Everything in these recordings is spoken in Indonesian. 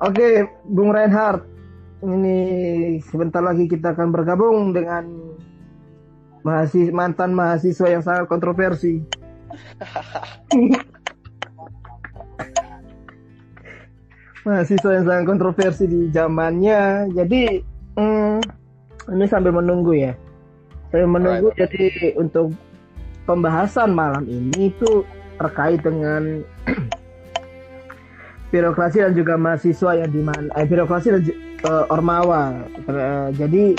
Oke, Bung Reinhardt, ini sebentar lagi kita akan bergabung dengan mahasiswa mantan mahasiswa yang sangat kontroversi. mahasiswa yang sangat kontroversi di zamannya. Jadi hmm, ini sambil menunggu ya. Saya menunggu right. jadi untuk pembahasan malam ini itu terkait dengan birokrasi dan juga mahasiswa yang di mana eh, birokrasi dan uh, ormawa. Uh, jadi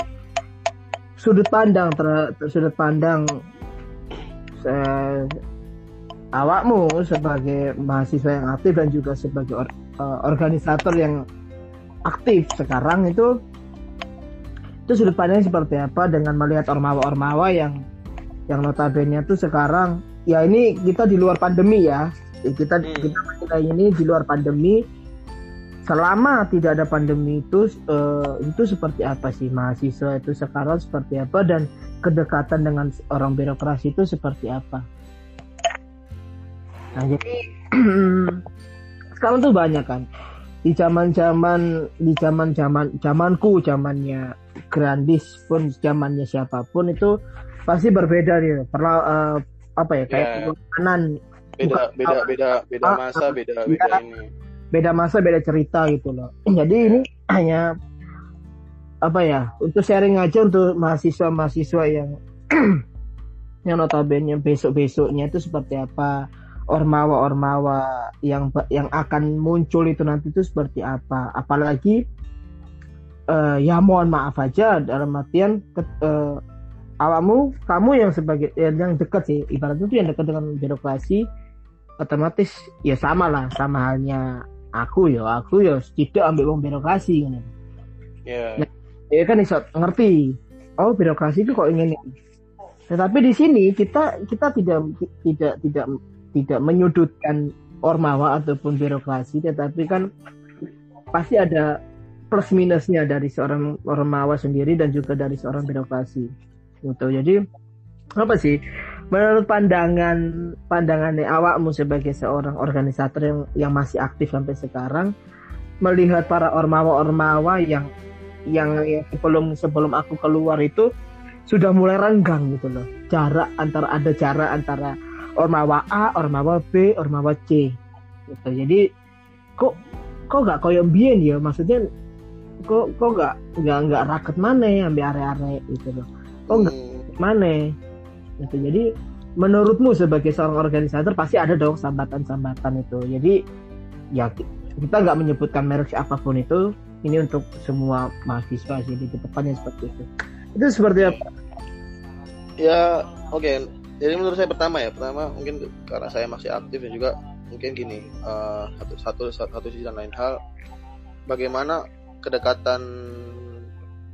sudut pandang ter, ter sudut pandang uh, awakmu sebagai mahasiswa yang aktif dan juga sebagai or, uh, organisator yang aktif sekarang itu itu sudut pandang seperti apa dengan melihat ormawa-ormawa yang yang notabene itu sekarang ya ini kita di luar pandemi ya kita hmm. kita kita ini di luar pandemi. Selama tidak ada pandemi itu uh, itu seperti apa sih mahasiswa itu sekarang seperti apa? Dan kedekatan dengan orang birokrasi itu seperti apa? Nah jadi sekarang tuh banyak kan. Di zaman zaman di zaman zaman zamanku zamannya Grandis pun zamannya siapa pun itu pasti berbeda nih. Perlu uh, apa ya kayak yeah. kanan beda beda beda beda ah, masa beda beda, beda ini. beda masa beda cerita gitu loh. Jadi ini hanya apa ya untuk sharing aja untuk mahasiswa mahasiswa yang yang notabene besok besoknya itu seperti apa ormawa ormawa yang yang akan muncul itu nanti itu seperti apa. Apalagi uh, ya mohon maaf aja dalam artian uh, awakmu kamu yang sebagai yang dekat sih ibaratnya itu yang dekat dengan birokrasi otomatis ya sama lah sama halnya aku ya aku ya tidak ambil uang birokrasi gitu. Yeah. Ya, ya kan iso ngerti. Oh birokrasi itu kok ingin tetapi di sini kita kita tidak tidak tidak tidak menyudutkan ormawa ataupun birokrasi tetapi kan pasti ada plus minusnya dari seorang ormawa sendiri dan juga dari seorang birokrasi gitu jadi apa sih menurut pandangan pandangan awakmu sebagai seorang organisator yang yang masih aktif sampai sekarang melihat para ormawa-ormawa yang yang sebelum sebelum aku keluar itu sudah mulai renggang gitu loh jarak antara ada jarak antara ormawa A, ormawa B, ormawa C gitu. jadi kok kok gak koyo bien ya maksudnya kok kok gak nggak nggak raket mana ya ambil area-area gitu loh kok nggak hmm. mana gitu. Jadi menurutmu sebagai seorang organisator pasti ada dong sambatan-sambatan itu. Jadi ya kita nggak menyebutkan merek apa pun itu. Ini untuk semua mahasiswa sih di depannya seperti itu. Itu seperti apa? Ya oke. Okay. jadi menurut saya pertama ya pertama mungkin karena saya masih aktif dan juga mungkin gini uh, satu satu satu sisi dan lain hal. Bagaimana kedekatan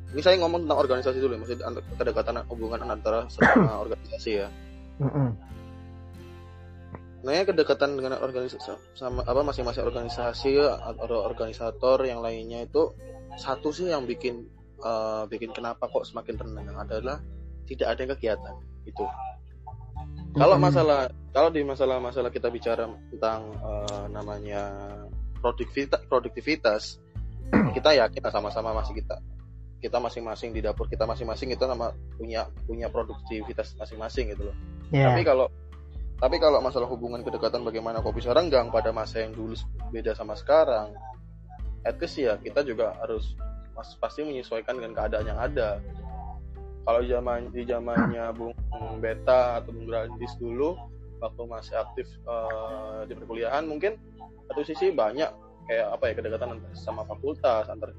ini saya ngomong tentang organisasi dulu ya, maksudnya kedekatan hubungan antara sama organisasi ya. Nah ya kedekatan dengan organisasi sama apa masing-masing organisasi atau organisator yang lainnya itu satu sih yang bikin uh, bikin kenapa kok semakin rendah adalah tidak ada kegiatan itu. Kalau masalah kalau di masalah-masalah kita bicara tentang uh, namanya produktivitas produktivitas kita yakin sama-sama masih kita kita masing-masing di dapur kita masing-masing itu nama punya punya produktivitas masing-masing gitu loh. Yeah. Tapi kalau tapi kalau masalah hubungan kedekatan bagaimana kok bisa renggang pada masa yang dulu beda sama sekarang, at least ya kita juga harus mas, pasti menyesuaikan dengan keadaan yang ada. Kalau zaman di zamannya Bung Beta atau Bung Grandis dulu waktu masih aktif uh, di perkuliahan mungkin satu sisi banyak kayak apa ya kedekatan sama fakultas antar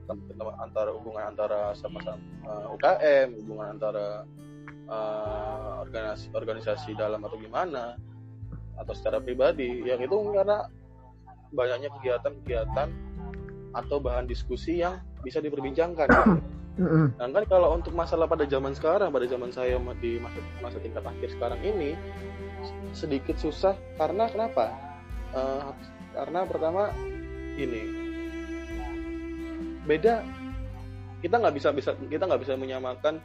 antara hubungan antara sama-sama uh, eh, UKM hubungan antara uh, organisasi organisasi dalam atau gimana atau secara pribadi. Yang itu karena banyaknya kegiatan-kegiatan atau bahan diskusi yang bisa diperbincangkan. Nah kan kalau untuk masalah pada zaman sekarang, pada zaman saya di masa, masa tingkat akhir sekarang ini sedikit susah. Karena kenapa? Uh, karena pertama ini beda kita nggak bisa bisa kita nggak bisa menyamakan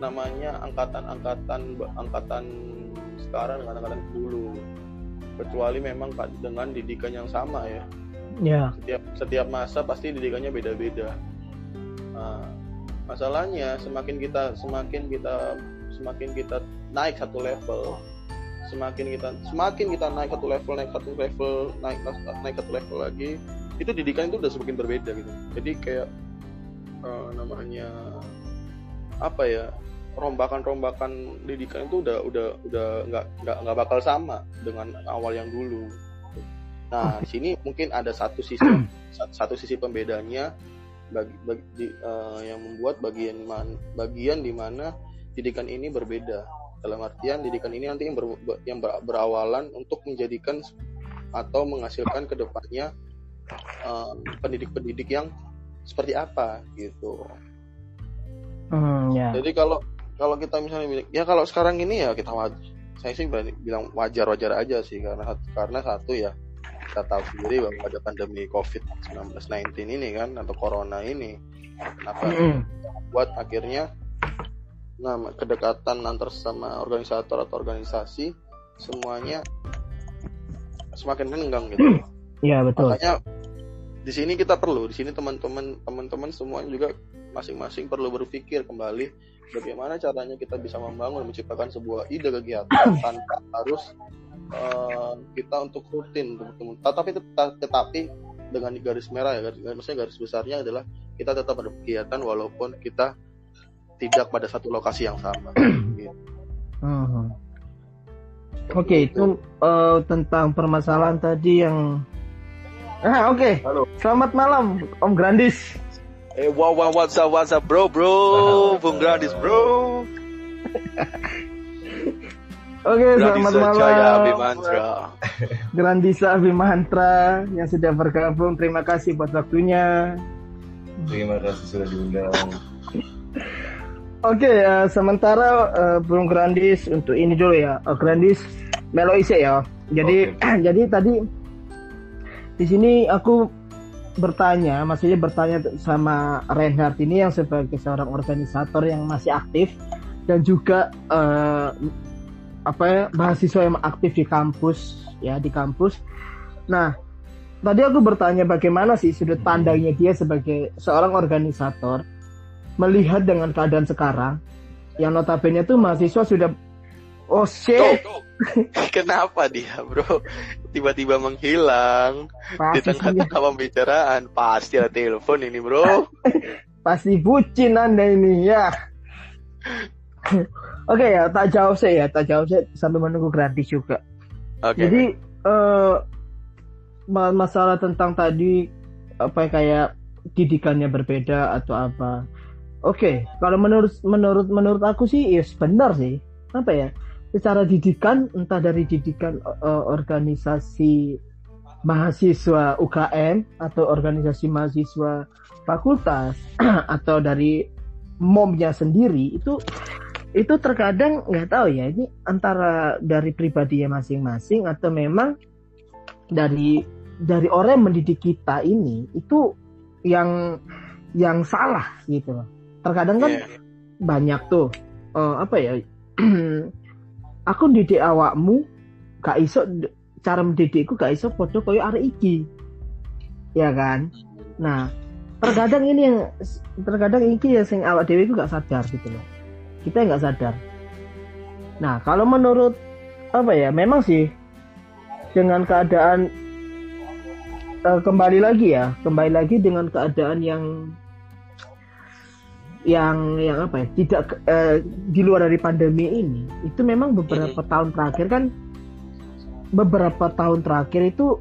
namanya angkatan-angkatan angkatan sekarang dengan angkatan dulu kecuali memang dengan didikan yang sama ya Ya. Setiap setiap masa pasti didikannya beda-beda. Nah, masalahnya semakin kita semakin kita semakin kita naik satu level, semakin kita semakin kita naik satu level naik satu level naik naik satu level lagi, itu didikan itu udah semakin berbeda gitu. Jadi kayak uh, namanya apa ya rombakan-rombakan didikan itu udah udah udah nggak nggak nggak bakal sama dengan awal yang dulu. Nah, di sini mungkin ada satu sisi satu sisi pembedanya bagi, bagi di, uh, yang membuat bagian man, bagian di mana didikan ini berbeda. Dalam artian didikan ini nanti yang, ber, yang ber, berawalan untuk menjadikan atau menghasilkan ke depannya pendidik-pendidik uh, yang seperti apa gitu. Hmm, ya. Jadi kalau kalau kita misalnya ya kalau sekarang ini ya kita wajar saya sih bilang wajar-wajar aja sih karena karena satu ya kita tahu sendiri bahwa ada pandemi COVID-19 ini kan atau corona ini kenapa mm buat akhirnya nah kedekatan antar sama organisator atau organisasi semuanya semakin renggang gitu. Iya betul. Makanya di sini kita perlu, di sini teman-teman teman-teman semuanya juga masing-masing perlu berpikir kembali bagaimana caranya kita bisa membangun menciptakan sebuah ide kegiatan tanpa harus uh, kita untuk rutin bertemu tetapi tetapi dengan garis merah ya garis, maksudnya garis besarnya adalah kita tetap berkegiatan walaupun kita tidak pada satu lokasi yang sama gitu. uh-huh. oke okay, itu uh, tentang permasalahan tadi yang ah oke okay. selamat malam Om Grandis Eh, wow, wow, what's up, what's up, bro, bro, Bung Grandis, bro. Oke, okay, selamat malam. Jaya Abimantra. Grandisa Abimantra yang sudah bergabung. Terima kasih buat waktunya. Terima kasih sudah diundang. Oke, okay, uh, sementara uh, Bung Grandis untuk ini dulu ya. Uh, Grandis Melo isi ya. Jadi okay. jadi tadi di sini aku bertanya, maksudnya bertanya sama Reinhardt ini yang sebagai seorang organisator yang masih aktif dan juga uh, apa ya mahasiswa yang aktif di kampus ya di kampus. Nah, tadi aku bertanya bagaimana sih sudut pandangnya dia sebagai seorang organisator melihat dengan keadaan sekarang yang notabene itu mahasiswa sudah oh shit. Kenapa dia, bro? Tiba-tiba menghilang Pasti di tengah-tengah pembicaraan. Pasti ada telepon ini, bro. Pasti bucin Anda ini, ya. Oke okay, ya, tak jauh saya ya, tak jauh saya sambil menunggu gratis juga. Okay. Jadi uh, masalah tentang tadi apa kayak didikannya berbeda atau apa. Oke, okay, kalau menurut menurut menurut aku sih yes benar sih. Apa ya? Secara didikan entah dari didikan uh, organisasi mahasiswa UKM atau organisasi mahasiswa fakultas atau dari momnya sendiri itu itu terkadang nggak tahu ya ini antara dari pribadi masing-masing atau memang dari dari orang yang mendidik kita ini itu yang yang salah gitu loh terkadang kan yeah. banyak tuh uh, apa ya aku didik awakmu gak iso cara mendidikku gak iso podo koyo arek iki. Ya kan? Nah terkadang ini yang terkadang ini ya sing awak dewi gak sadar gitu loh. Kita nggak sadar. Nah kalau menurut apa ya memang sih dengan keadaan uh, kembali lagi ya kembali lagi dengan keadaan yang yang yang apa ya tidak uh, di luar dari pandemi ini itu memang beberapa tahun terakhir kan beberapa tahun terakhir itu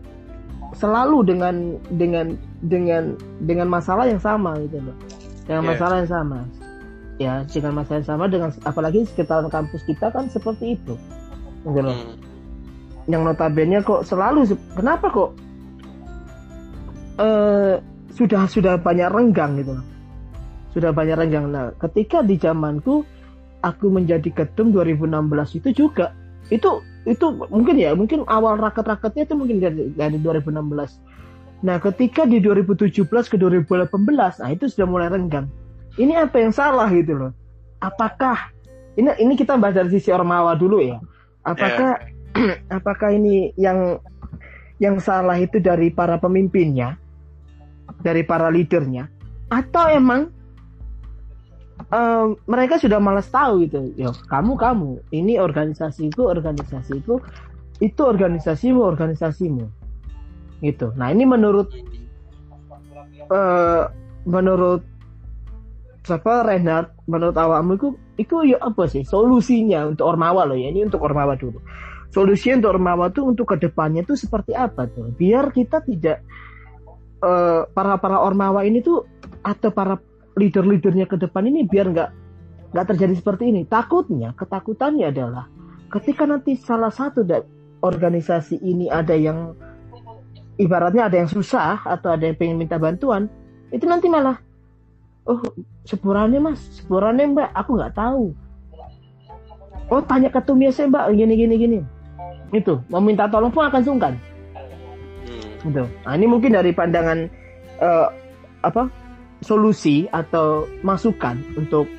selalu dengan dengan dengan dengan masalah yang sama gitu loh. Dengan yeah. masalah yang sama. Ya dengan masalah yang sama dengan apalagi sekitar kampus kita kan seperti itu. Gitu loh. Mm. yang notabene kok selalu kenapa kok uh, sudah sudah banyak renggang gitu loh sudah banyak renggang. Nah, ketika di zamanku aku menjadi ketum 2016 itu juga itu itu mungkin ya mungkin awal raket-raketnya itu mungkin dari, dari 2016. Nah, ketika di 2017 ke 2018, nah itu sudah mulai renggang. Ini apa yang salah gitu loh? Apakah ini ini kita bahas dari sisi ormawa dulu ya? Apakah yeah. apakah ini yang yang salah itu dari para pemimpinnya, dari para leadernya, atau emang em, mereka sudah malas tahu gitu. Ya kamu kamu, ini organisasiku organisasiku, itu organisasimu organisasimu, gitu. Nah ini menurut eh menurut siapa Renard, menurut awakmu itu itu ya apa sih solusinya untuk Ormawa loh ya ini untuk Ormawa dulu. Solusinya untuk Ormawa tuh untuk ke depannya tuh seperti apa tuh? Biar kita tidak eh, para para Ormawa ini tuh atau para leader-leadernya ke depan ini biar nggak nggak terjadi seperti ini. Takutnya, ketakutannya adalah ketika nanti salah satu da- organisasi ini ada yang ibaratnya ada yang susah atau ada yang pengen minta bantuan, itu nanti malah oh sepurannya mas, sepurannya mbak, aku nggak tahu. Oh tanya ketumnya saya mbak, gini gini gini. Itu meminta tolong pun akan sungkan. Hmm. Gitu. Nah, ini mungkin dari pandangan eh, apa solusi atau masukan untuk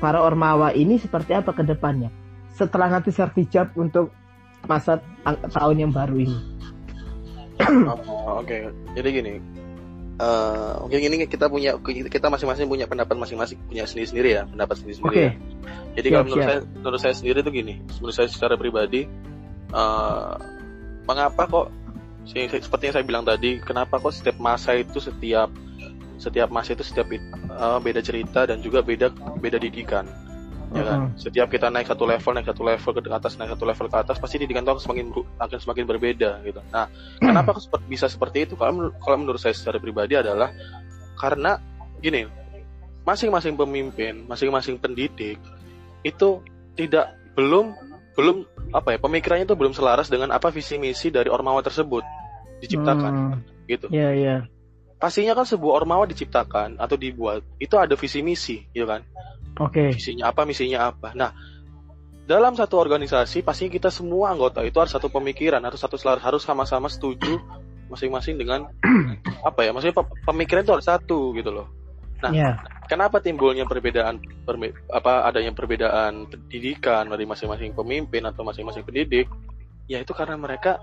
para ormawa ini seperti apa ke depannya setelah nanti sertijab untuk masa tahun yang baru ini. Oh, Oke, jadi gini. eh mungkin ini kita punya kita masing-masing punya pendapat masing-masing punya sendiri-sendiri ya pendapat sendiri-sendiri Oke. ya. Jadi Siap, kalau menurut siap. saya menurut saya sendiri tuh gini, menurut saya secara pribadi eh mengapa kok seperti yang saya bilang tadi, kenapa kok setiap masa itu setiap setiap masa itu setiap eh, beda cerita dan juga beda beda didikan. Ya kan? Mm-mm. Setiap kita naik satu level, naik satu level ke atas, naik satu level ke atas, pasti didikan itu akan semakin akan semakin berbeda gitu. Nah, kenapa kok seper- bisa seperti itu? Kalau menur- kalau menurut saya secara pribadi adalah karena gini, masing-masing pemimpin, masing-masing pendidik itu tidak belum belum apa ya pemikirannya itu belum selaras dengan apa visi misi dari ormawa tersebut diciptakan Hmm, gitu. Ya ya. Pastinya kan sebuah ormawa diciptakan atau dibuat itu ada visi misi, gitu kan? Oke. Visinya apa, misinya apa. Nah, dalam satu organisasi pastinya kita semua anggota itu harus satu pemikiran atau satu selaras harus sama-sama setuju masing-masing dengan apa ya? Maksudnya pe- pemikiran itu harus satu gitu loh. Nah, Ya. kenapa timbulnya perbedaan perbe- apa adanya perbedaan pendidikan dari masing-masing pemimpin atau masing-masing pendidik ya itu karena mereka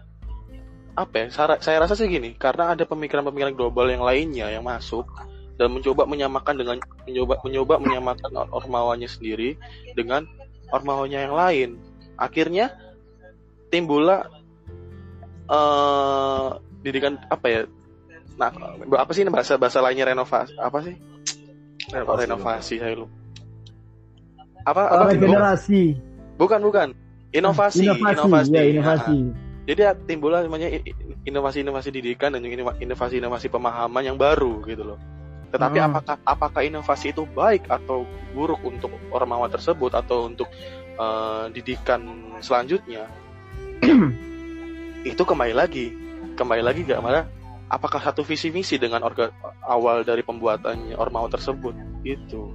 apa ya saya, saya rasa sih gini karena ada pemikiran-pemikiran global yang lainnya yang masuk dan mencoba menyamakan dengan mencoba mencoba menyamakan or- ormawanya sendiri dengan ormawanya yang lain akhirnya timbullah eh didikan apa ya nah apa sih ini bahasa bahasa lainnya renovasi apa sih Reno- renovasi saya lupa apa apa regenerasi. bukan bukan inovasi Inovasi. Ya, inovasi. Jadi ya timbullah namanya inovasi-inovasi didikan dan juga inova- inovasi-inovasi pemahaman yang baru gitu loh. Tetapi Hmm. apakah apakah inovasi itu baik atau buruk untuk ormawa tersebut atau untuk eh, didikan selanjutnya? itu kembali lagi, kembali lagi gak malah apakah satu visi misi dengan orga, awal dari pembuatannya ormawa tersebut itu.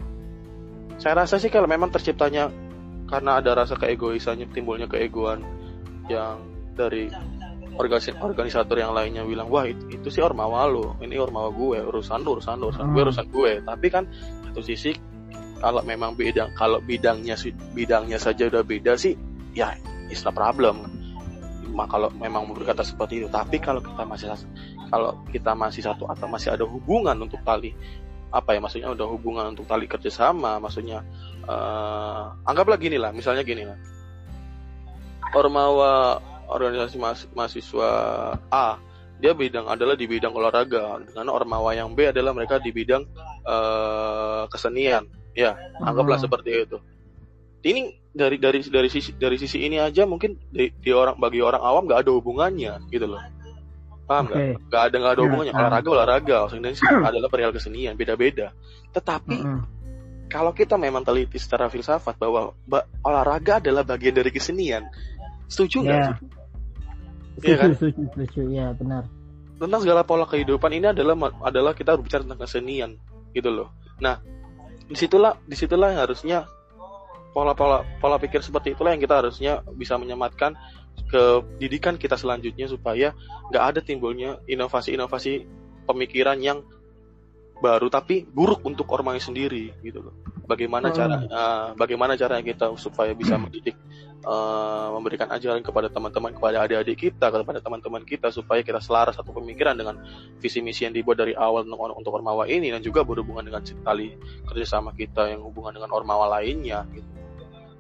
Saya rasa sih kalau memang terciptanya karena ada rasa keegoisannya timbulnya keegoan yang dari organis- organisator yang lainnya bilang wah itu, itu sih ormawa lo ini ormawa gue urusan lu urusan lu urusan gue Hmm. urusan gue. Tapi kan satu sisi kalau memang bidang kalau bidangnya bidangnya saja udah beda sih ya it's no problem. Kalau memang berkata seperti itu tapi kalau kita masih kalau kita masih satu atau masih ada hubungan untuk tali apa ya maksudnya udah hubungan untuk tali kerjasama maksudnya eh anggaplah gini lah misalnya gini lah. Ormawa organisasi mahas- mahasiswa A dia bidang adalah di bidang olahraga. Dengan ormawa yang B adalah mereka di bidang eh, kesenian. Ya anggaplah Hmm. seperti itu. Ini dari dari dari sisi dari sisi ini aja mungkin di, di orang bagi orang awam nggak ada hubungannya gitu loh. Paham nggak? Oke. nggak ada nggak ada Ya, hubungannya. olahraga olahraga. Sih adalah perihal kesenian beda beda tetapi Mm-mm. kalau kita memang teliti secara filsafat bahwa ba- olahraga adalah bagian dari kesenian setuju nggak? Sih? Iya kan? Setuju, setuju. Ya, benar. tentang segala pola kehidupan ini adalah adalah kita berbicara tentang kesenian gitu loh. Nah, di situlah di situlah yang harusnya pola-pola pola pikir seperti itulah yang kita harusnya bisa menyematkan ke didikan kita selanjutnya supaya nggak ada timbulnya inovasi-inovasi pemikiran yang baru tapi buruk untuk orangnya sendiri gitu loh. Bagaimana Hmm. cara uh, bagaimana caranya kita supaya bisa mendidik uh, memberikan ajaran kepada teman-teman kepada adik-adik kita kepada teman-teman kita supaya kita selaras satu pemikiran dengan visi misi yang dibuat dari awal untuk, untuk ormawa ini dan juga berhubungan dengan tali kerjasama kita yang hubungan dengan ormawa lainnya gitu.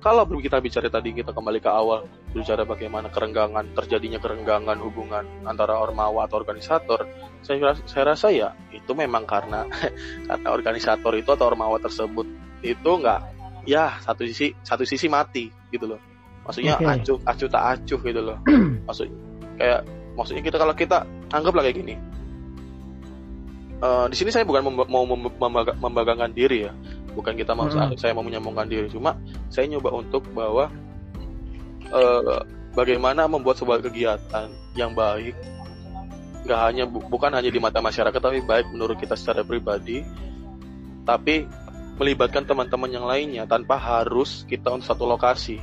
Kalau kita bicara tadi kita kembali ke awal bicara bagaimana kerenggangan terjadinya kerenggangan hubungan antara ormawa atau organisator, saya saya rasa ya itu memang karena karena organisator itu atau ormawa tersebut itu enggak ya satu sisi satu sisi mati gitu loh. Maksudnya Oke. acuh acuh tak acuh gitu loh. Maksud kayak maksudnya kita kalau kita anggaplah kayak gini. Eh, di sini saya bukan mem- mau mem- membaga- membanggakan diri ya, bukan kita mau Mm-mm. saya mau menyombongkan diri, cuma saya nyoba untuk bahwa eh, bagaimana membuat sebuah kegiatan yang baik, nggak hanya bu- bukan hanya di mata masyarakat tapi baik menurut kita secara pribadi, tapi melibatkan teman-teman yang lainnya tanpa harus kita untuk satu lokasi.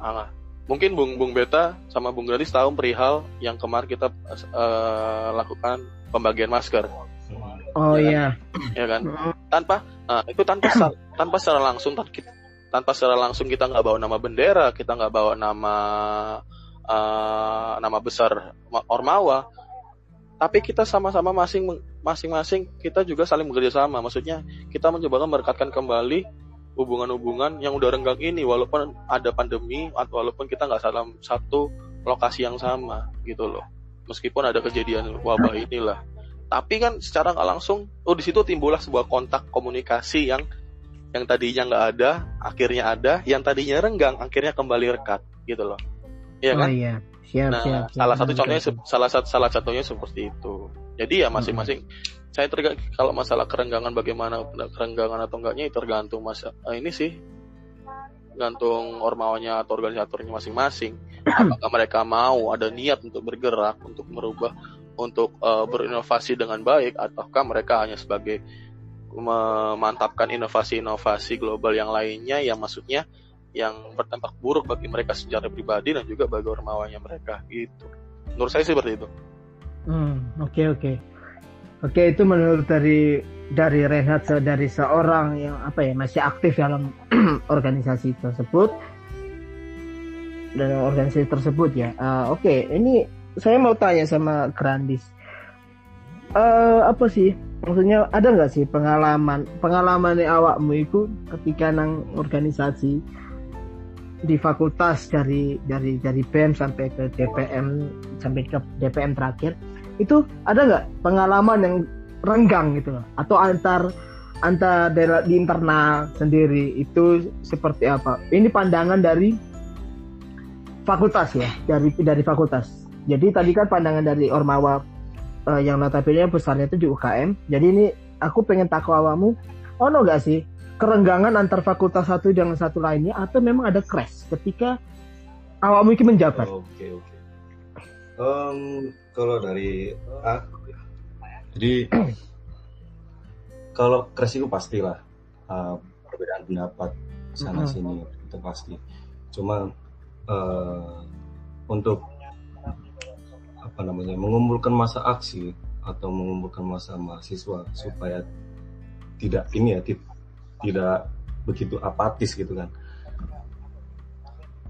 Ah, mungkin Bung Bung Beta sama Bung Gratis tahu perihal yang kemarin kita eh, lakukan pembagian masker, Oh Ya iya. ya kan? Mm, tanpa ah, itu tanpa tanpa secara langsung tanpa secara langsung kita nggak bawa nama bendera kita nggak bawa nama ah, nama besar ma- ormawa tapi kita sama-sama masing masing-masing kita juga saling bekerja sama. Maksudnya kita mencoba merekatkan kembali hubungan-hubungan yang udah renggang ini walaupun ada pandemi atau walaupun kita nggak dalam satu lokasi yang sama gitu loh. Meskipun ada kejadian wabah inilah. Tapi kan secara nggak langsung oh di situ timbullah sebuah kontak komunikasi yang yang tadinya nggak ada akhirnya ada yang tadinya renggang akhirnya kembali rekat gitu loh. Iya Oh kan? iya. Siap, nah siap, siap. salah satu Betul, contohnya se- salah satu salah satunya seperti itu jadi ya masing-masing saya terga kalau masalah kerenggangan bagaimana kerenggangan atau enggaknya itu tergantung masa eh, ini sih gantung ormawanya atau organisatornya masing-masing. Apakah mereka mau ada niat untuk bergerak untuk merubah untuk eh, berinovasi dengan baik ataukah mereka hanya sebagai memantapkan inovasi-inovasi global yang lainnya yang maksudnya yang berdampak buruk bagi mereka secara pribadi dan juga bagi ormawanya mereka gitu. Menurut saya sih seperti itu Hmm, oke oke. Oke, itu menurut dari dari Renhat se- dari seorang yang apa ya masih aktif dalam organisasi tersebut dan organisasi tersebut ya. Ah, oke, ini saya mau tanya sama Grandis. Eh apa sih? Maksudnya ada nggak sih pengalaman pengalaman awakmu itu ketika nang organisasi di fakultas dari dari dari BEM sampai ke DPM sampai ke DPM terakhir itu ada nggak pengalaman yang renggang gitu loh? Atau antar antar di internal sendiri itu seperti apa? Ini pandangan dari fakultas ya dari dari fakultas. Jadi tadi kan pandangan dari ormawa eh, yang notabene besarnya itu di UKM jadi ini aku pengen takut awamu oh no nggak sih kerenggangan antar fakultas satu dengan satu lainnya atau memang ada crash ketika awakmu ini menjabat Oke oke. Em, kalau dari ya. Jadi kalau crash itu pastilah eh, perbedaan pendapat sana Mhm. sini itu pasti. Cuma eh, untuk apa namanya mengumpulkan masa aksi atau mengumpulkan masa mahasiswa supaya tidak ini ya tidak begitu apatis gitu kan.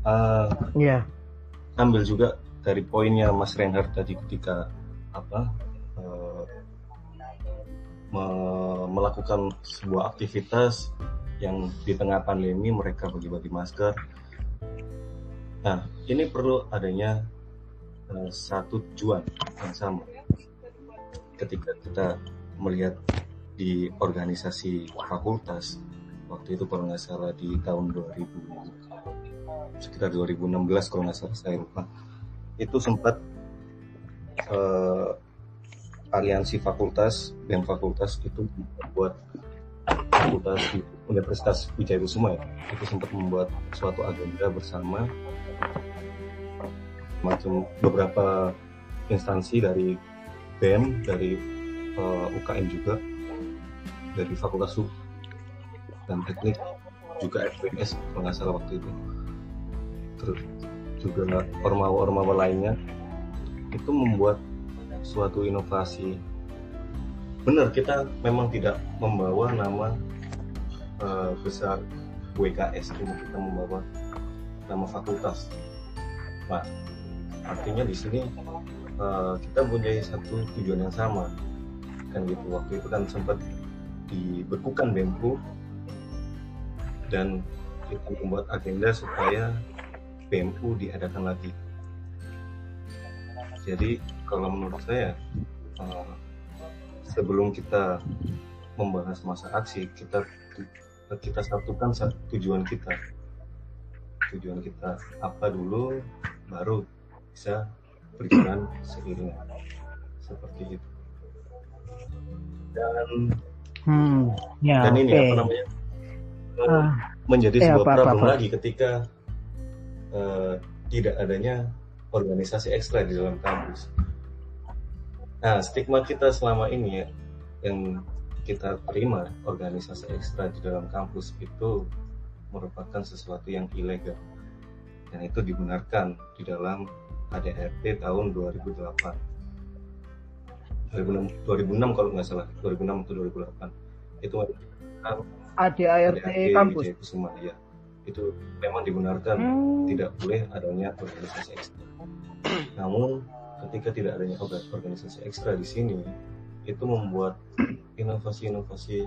Eh, Iya ambil juga dari poinnya Mas Reinhardt tadi ketika apa eh, me- melakukan sebuah aktivitas yang di tengah pandemi mereka bagi-bagi masker. Nah, ini perlu adanya eh, satu tujuan yang sama. Ketika kita melihat di organisasi fakultas. Waktu itu kalau nggak salah di tahun 2000 sekitar 2016 kalau nggak salah saya lupa. Itu sempat eh, aliansi fakultas dan fakultas itu membuat fakultas di Universitas Wijaya Kusuma ya. Itu sempat membuat suatu agenda bersama macam beberapa instansi dari BEM dari eh, UKM juga dari Fakultas Hukum dan Teknik juga FPS kalau waktu itu. Terus juga ormawa-ormawa lainnya. Itu membuat suatu inovasi. Benar kita memang tidak membawa nama uh, besar WKS ini kita membawa nama fakultas. Nah, artinya di sini uh, kita punya satu tujuan yang sama. Kan gitu waktu itu kan sempat dibekukan BEMPU dan kita membuat agenda supaya BEMPU diadakan lagi. Jadi kalau menurut saya uh, sebelum kita membahas masa aksi kita kita satukan tujuan kita. Tujuan kita apa dulu baru bisa berjalan seiring. Seperti itu. Dan hmm, ya, dan ini okay. apa namanya uh, menjadi eh, sebuah apa, problem apa, apa. lagi ketika uh, tidak adanya organisasi ekstra di dalam kampus. Nah, stigma kita selama ini ya, yang kita terima organisasi ekstra di dalam kampus itu merupakan sesuatu yang ilegal dan itu dibenarkan di dalam ADRT tahun 2008 2006, 2006 kalau nggak salah. 2006 atau 2008 itu ADART kampus? Kusuma ya itu memang dibenarkan Hmm. tidak boleh adanya organisasi ekstra. Namun ketika tidak adanya orga- organisasi ekstra di sini itu membuat inovasi-inovasi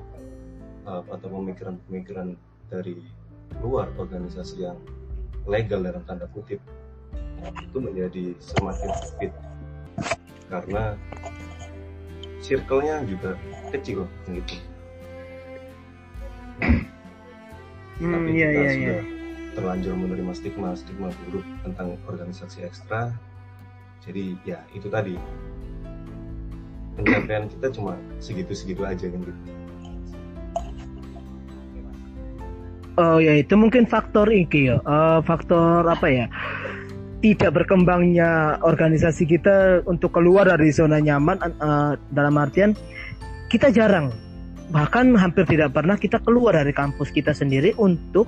uh, atau pemikiran-pemikiran dari luar organisasi yang legal dalam tanda kutip itu menjadi semakin sempit. Karena circle-nya juga kecil gitu. hmm, Tapi iya kita iya iya sudah terlanjur menerima stigma-stigma buruk tentang organisasi ekstra. Jadi ya itu tadi pencapaian kita cuma segitu-segitu aja kan gitu. Oh ya itu mungkin faktor iki ya, Eh, faktor apa ya? Tidak berkembangnya organisasi kita untuk keluar dari zona nyaman eh, dalam artian kita jarang. Bahkan hampir tidak pernah kita keluar dari kampus kita sendiri untuk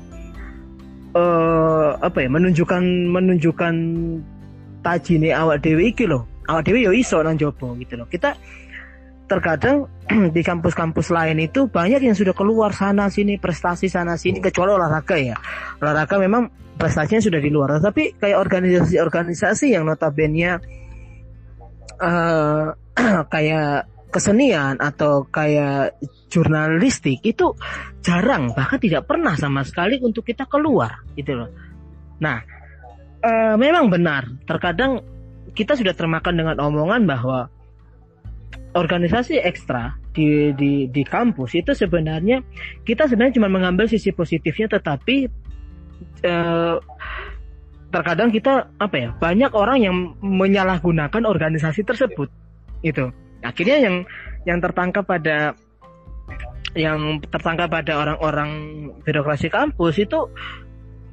eh apa ya menunjukkan menunjukkan tajine awak dewi iki loh awak dewi yo iso nang jopo gitu loh kita terkadang di kampus-kampus lain itu banyak yang sudah keluar sana sini prestasi sana sini kecuali olahraga ya. Olahraga memang prestasinya sudah di luar. Tapi kayak organisasi-organisasi yang notabene eh kayak kesenian atau kayak jurnalistik itu jarang bahkan tidak pernah sama sekali untuk kita keluar gitu loh. Nah eh, memang benar. Terkadang kita sudah termakan dengan omongan bahwa organisasi ekstra di di di kampus itu sebenarnya kita sebenarnya cuma mengambil sisi positifnya tetapi eh, terkadang kita apa ya banyak orang yang menyalahgunakan organisasi tersebut itu akhirnya yang yang tertangkap pada yang tertangkap pada orang-orang birokrasi kampus itu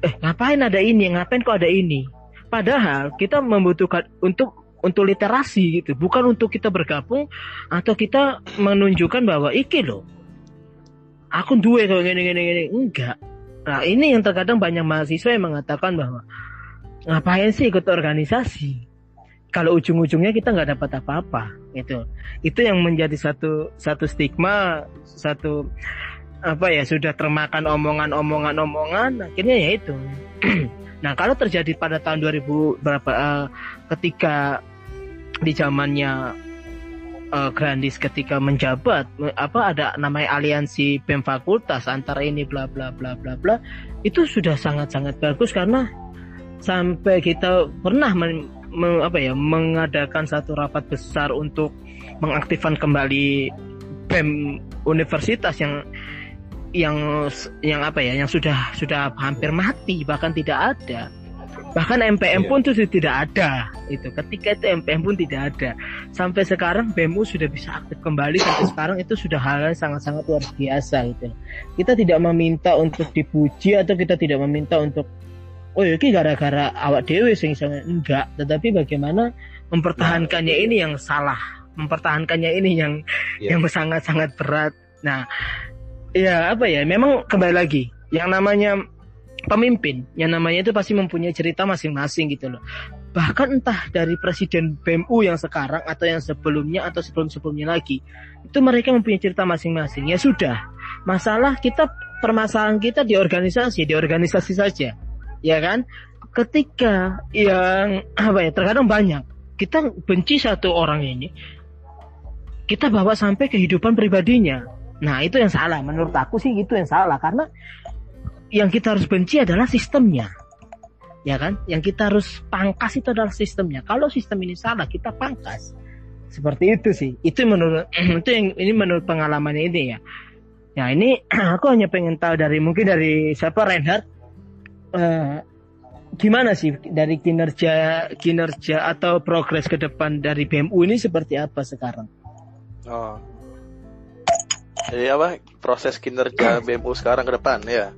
eh ngapain ada ini? Ngapain kok ada ini? Padahal kita membutuhkan untuk untuk literasi gitu. Bukan untuk kita bergabung atau kita menunjukkan bahwa iki loh aku duwe kalau gini gini gini enggak nah ini yang terkadang banyak mahasiswa yang mengatakan bahwa ngapain sih ikut organisasi? Kalau ujung-ujungnya kita nggak dapat apa-apa itu itu yang menjadi satu satu stigma satu apa ya sudah termakan omongan-omongan omongan akhirnya ya itu. Nah kalau terjadi pada tahun 2000 berapa eh, ketika di zamannya eh, Grandis ketika menjabat me- apa ada namanya aliansi BEM fakultas antara ini bla bla bla bla bla itu sudah sangat-sangat bagus karena sampai kita pernah men- me- apa ya mengadakan satu rapat besar untuk mengaktifkan kembali BEM universitas yang yang yang apa ya yang sudah sudah hampir mati bahkan tidak ada bahkan MPM Iya. pun itu tidak ada itu ketika itu MPM pun tidak ada. Sampai sekarang BEMU sudah bisa aktif kembali sampai sekarang itu sudah hal yang sangat-sangat luar biasa gitu. Kita tidak meminta untuk dipuji atau kita tidak meminta untuk oh ya gara-gara awak dewe sing iso." enggak. Tetapi bagaimana mempertahankannya ini yang salah. Mempertahankannya ini yang Iya. yang sangat-sangat berat. Nah ya apa ya? Memang kembali lagi yang namanya pemimpin yang namanya itu pasti mempunyai cerita masing-masing gitu loh. Bahkan entah dari presiden BMU yang sekarang atau yang sebelumnya atau sebelum-sebelumnya lagi itu mereka mempunyai cerita masing-masing. Ya sudah masalah kita permasalahan kita di organisasi, di organisasi saja, ya kan? Ketika yang apa ya terkadang banyak kita benci satu orang ini, kita bawa sampai kehidupan pribadinya. Nah itu yang salah, menurut aku sih itu yang salah. Karena yang kita harus benci adalah sistemnya, ya kan? Yang kita harus pangkas itu adalah sistemnya. Kalau sistem ini salah, kita pangkas. Seperti itu sih. Itu menurut itu yang ini menurut pengalaman ini ya. Ya ini aku hanya pengen tahu dari mungkin dari siapa Reinhard eh, gimana sih dari kinerja kinerja atau progres ke depan dari BMU ini seperti apa sekarang? Oh. Jadi apa proses kinerja BMU sekarang ke depan ya?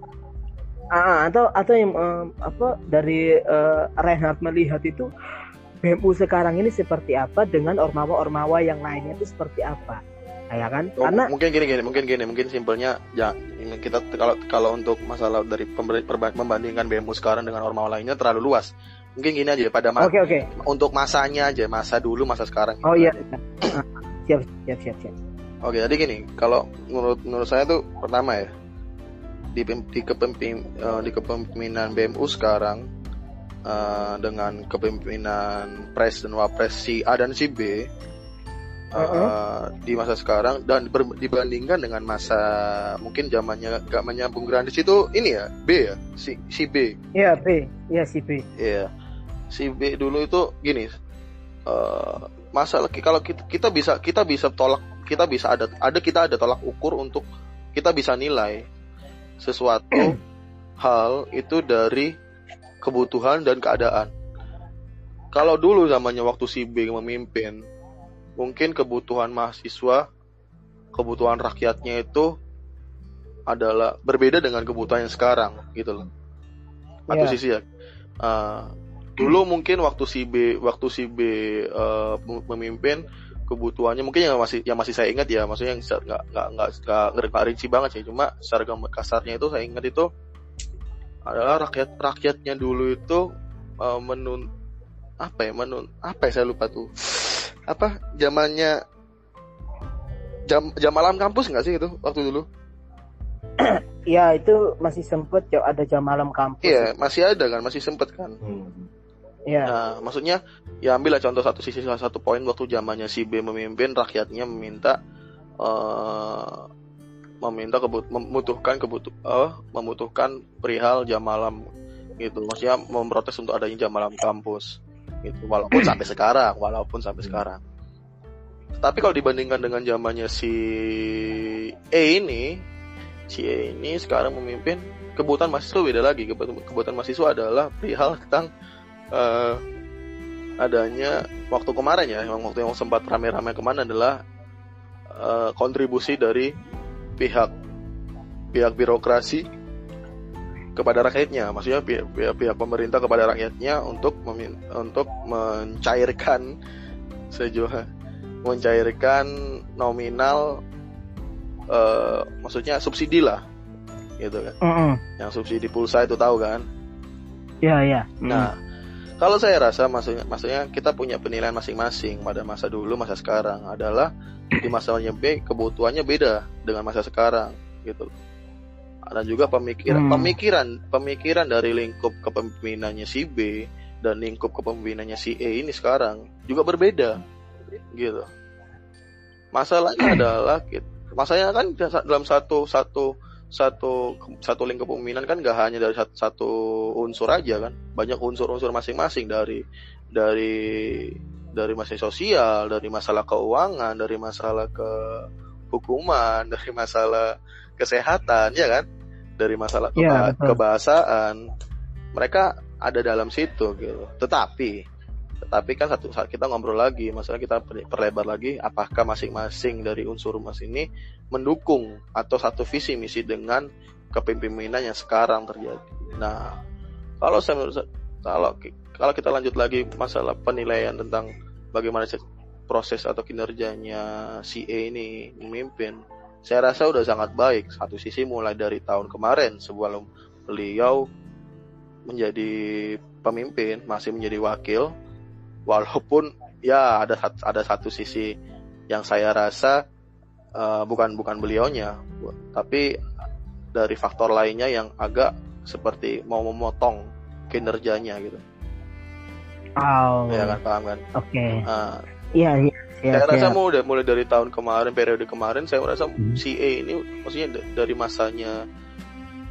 Ah, atau atau yang eh, apa dari eh, Reinhard melihat itu BMU sekarang ini seperti apa dengan ormawa-ormawa yang lainnya itu seperti apa? Nah, ya kan? Oh, Karena mungkin gini gini, mungkin gini, mungkin simpelnya ya ini kita kalau kalau untuk masalah dari perba- membandingkan BMU sekarang dengan ormawa lainnya terlalu luas. Mungkin gini aja pada ma- Oke oke. untuk masanya aja, masa dulu, masa sekarang. Oh iya. Ah, siap siap siap siap. Oke, jadi gini, kalau menurut menurut saya tuh pertama ya di di kepempim eh, di kepemimpinan BMU sekarang eh, dengan kepemimpinan pres dan wapres si A dan si B eh, Uh-uh. di masa sekarang dan ber- dibandingkan dengan masa mungkin zamannya zamannya Bung Grandis itu ini ya B ya si si B Iya B, iya si B. Iya. Si B dulu itu gini. eh masalah kalau kita, kita bisa kita bisa tolak kita bisa ada ada kita ada tolak ukur untuk kita bisa nilai sesuatu hal itu dari kebutuhan dan keadaan. Kalau dulu zamannya waktu si B memimpin, mungkin kebutuhan mahasiswa, kebutuhan rakyatnya itu adalah berbeda dengan kebutuhan yang sekarang gitu loh. Satu Iya. sisi ya. Uh, dulu mungkin waktu si B waktu si B uh, memimpin kebutuhannya. Mungkin yang masih yang masih saya ingat ya maksudnya yang nggak nggak nggak nggak nggak rinci banget sih. Cuma secara gambar kasarnya itu saya ingat itu adalah rakyat rakyatnya dulu itu uh, menun apa ya menun apa ya saya lupa tuh. Apa zamannya jam jam malam kampus nggak sih itu waktu dulu? Iya itu masih sempet ya ada jam malam kampus. iya masih ada kan masih sempet kan. Hmm. Iya. Nah, maksudnya ya ambillah contoh satu sisi salah satu poin waktu zamannya si B memimpin rakyatnya meminta eh meminta kebut membutuhkan kebutuh eh, membutuhkan perihal jam malam gitu. Maksudnya memprotes untuk adanya jam malam kampus gitu. Walaupun sampai sekarang, walaupun sampai sekarang. Tapi kalau dibandingkan dengan zamannya si E ini, si E ini sekarang memimpin kebutuhan mahasiswa beda lagi. Kebutuhan mahasiswa adalah perihal tentang eh, adanya waktu kemarin ya, yang waktu yang sempat rame-rame ke mana adalah eh, kontribusi dari pihak pihak birokrasi kepada rakyatnya, maksudnya pihak, pihak, pihak pemerintah kepada rakyatnya untuk memin- untuk mencairkan sejauh mencairkan nominal eh, maksudnya subsidi lah gitu kan Mm-mm. yang subsidi pulsa itu tahu kan Iya iya. Nah, kalau saya rasa maksudnya maksudnya kita punya penilaian masing-masing pada masa dulu, masa sekarang adalah di masanya B kebutuhannya beda dengan masa sekarang gitu. Ada juga pemikiran Hmm. pemikiran pemikiran dari lingkup kepemimpinannya si B dan lingkup kepemimpinannya si E ini sekarang juga berbeda gitu. Masalahnya adalah gitu. Masalahnya kan dalam satu satu satu satu link kepemimpinan kan gak hanya dari satu, satu unsur aja kan. Banyak unsur-unsur masing-masing dari dari dari masalah sosial dari masalah keuangan dari masalah ke hukuman dari masalah kesehatan ya kan? Dari masalah Iya, keba- betul. kebahasaan. Mereka ada dalam situ gitu. Tetapi tetapi kan satu saat kita ngobrol lagi masalah kita per- perlebar lagi apakah masing-masing dari unsur mas ini mendukung atau satu visi misi dengan kepemimpinan yang sekarang terjadi. Nah, kalau saya menurut kalau kalau kita lanjut lagi masalah penilaian tentang bagaimana se- proses atau kinerjanya si ini memimpin, saya rasa udah sangat baik. Satu sisi mulai dari tahun kemarin sebelum beliau menjadi pemimpin, masih menjadi wakil, walaupun ya ada ada satu sisi yang saya rasa uh, bukan bukan beliaunya, tapi dari faktor lainnya yang agak seperti mau memotong kinerjanya gitu Oh, ya kan paham kan oke. Nah, Iya, iya. iya, saya rasa siap. mulai mulai dari tahun kemarin periode kemarin saya rasa Hmm. si E ini maksudnya dari masanya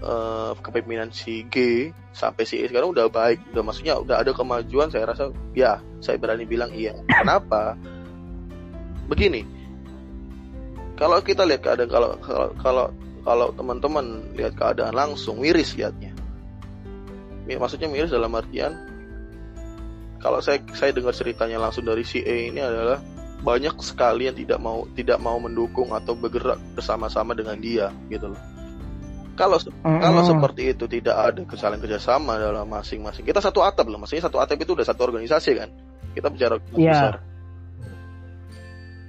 eh, kepemimpinan si G sampai si E sekarang udah baik udah maksudnya udah ada kemajuan saya rasa ya saya berani bilang iya. Kenapa? Begini kalau kita lihat keadaan kalau kalau kalau kalau teman-teman lihat keadaan langsung miris lihatnya maksudnya miris dalam artian kalau saya saya dengar ceritanya langsung dari si E ini adalah banyak sekali yang tidak mau tidak mau mendukung atau bergerak bersama-sama dengan dia gitu loh. Kalau Mm-mm. kalau seperti itu tidak ada kesalahan kerjasama dalam masing-masing. Kita satu atap loh, maksudnya satu atap itu udah satu organisasi kan. Kita bicara Iya. besar.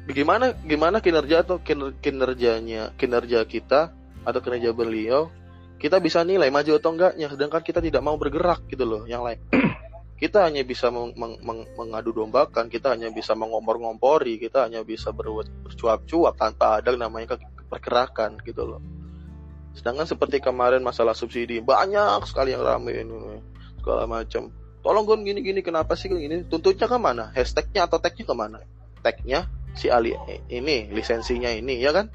Bagaimana gimana kinerja atau kiner- kinerjanya kinerja kita atau kinerja beliau kita bisa nilai maju atau enggaknya sedangkan kita tidak mau bergerak gitu loh yang lain kita hanya bisa meng- meng- meng- mengadu dombakan kita hanya bisa mengompor-ngompori kita hanya bisa berbuat bercuap-cuap tanpa ada namanya pergerakan gitu loh sedangkan seperti kemarin masalah subsidi banyak sekali yang rame ini segala macam tolong gon gini gini kenapa sih gini tuntutnya ke mana hashtagnya atau tagnya ke mana tagnya si Ali ini lisensinya ini ya kan?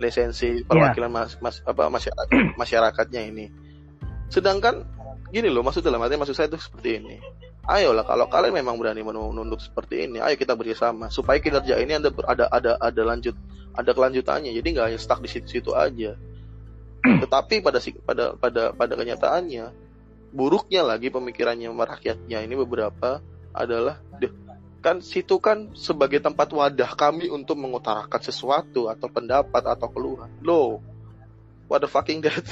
Lisensi perwakilan mas, mas apa masyarakat masyarakatnya ini. Sedangkan gini loh maksud dalam artinya maksud saya itu seperti ini. Ayolah kalau kalian memang berani menuntut seperti ini ayo kita bersama. Supaya kinerja ini ada ada ada ada lanjut ada kelanjutannya. Jadi nggak hanya stuck di situ-situ aja tetapi pada pada pada pada kenyataannya buruknya lagi pemikirannya rakyatnya. Ini beberapa adalah "Duh, kan situ kan sebagai tempat wadah kami untuk mengutarakan sesuatu atau pendapat atau keluhan. Loh what the fucking that?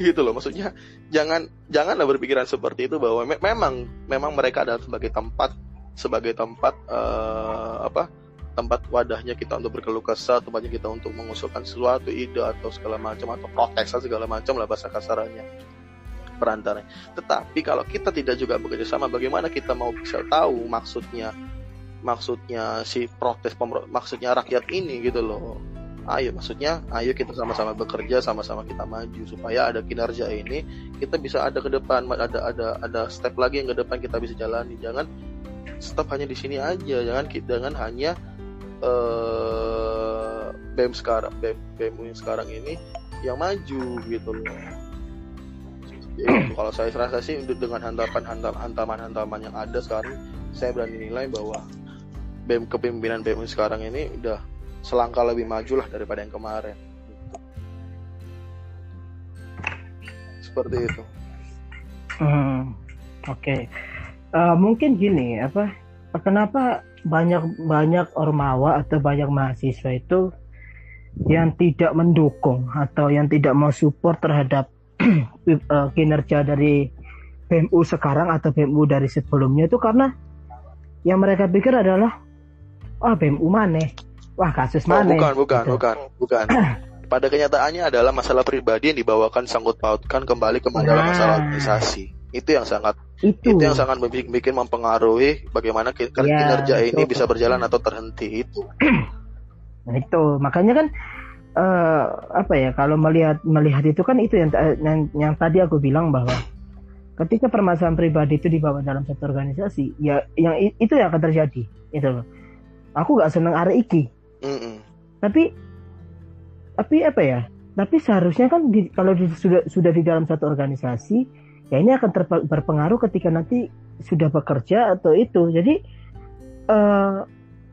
Gitu loh maksudnya jangan janganlah berpikiran seperti itu bahwa me- memang memang mereka adalah sebagai tempat sebagai tempat eh, apa tempat wadahnya kita untuk berkeluh kesah tempatnya kita untuk mengusulkan sesuatu ide atau segala macam atau protes segala macam lah bahasa kasarannya perantara tetapi kalau kita tidak juga bekerja sama bagaimana kita mau bisa tahu maksudnya maksudnya si protes maksudnya rakyat ini gitu loh. Ayo maksudnya ayo kita sama-sama bekerja sama-sama kita maju supaya ada kinerja ini kita bisa ada ke depan ada ada ada step lagi yang ke depan kita bisa jalani. Jangan stop hanya di sini aja jangan jangan hanya eh BEM sekarang BEM, BEM yang sekarang ini yang maju gitu loh Jadi, kalau saya rasa sih untuk dengan hantaman hantaman hantaman yang ada sekarang saya berani nilai bahwa BEM kepemimpinan BEM sekarang ini udah selangkah lebih maju lah daripada yang kemarin. Seperti itu. Hmm, Oke, Eh, mungkin gini apa? Kenapa banyak banyak ormawa atau banyak mahasiswa itu yang tidak mendukung atau yang tidak mau support terhadap eh, kinerja dari BMU sekarang atau BMU dari sebelumnya itu karena yang mereka pikir adalah ah BMU mana? Wah kasus Oh, mana? bukan, bukan, Gitu. bukan, bukan. Pada kenyataannya adalah masalah pribadi yang dibawakan sangkut pautkan kembali ke masalah Nah. masalah organisasi. Itu yang sangat Itu. itu yang sangat bikin, bikin mempengaruhi bagaimana ki- Ya, kinerja ini betul. bisa berjalan atau terhenti itu. Nah, itu makanya kan eh, apa ya kalau melihat melihat itu kan itu yang, yang yang tadi aku bilang bahwa ketika permasalahan pribadi itu dibawa dalam satu organisasi ya yang itu yang akan terjadi itu loh aku nggak seneng arek iki Mm-mm. tapi tapi apa ya tapi seharusnya kan di- kalau di- sudah sudah di dalam satu organisasi ya ini akan berpengaruh ketika nanti sudah bekerja atau itu. Jadi eh,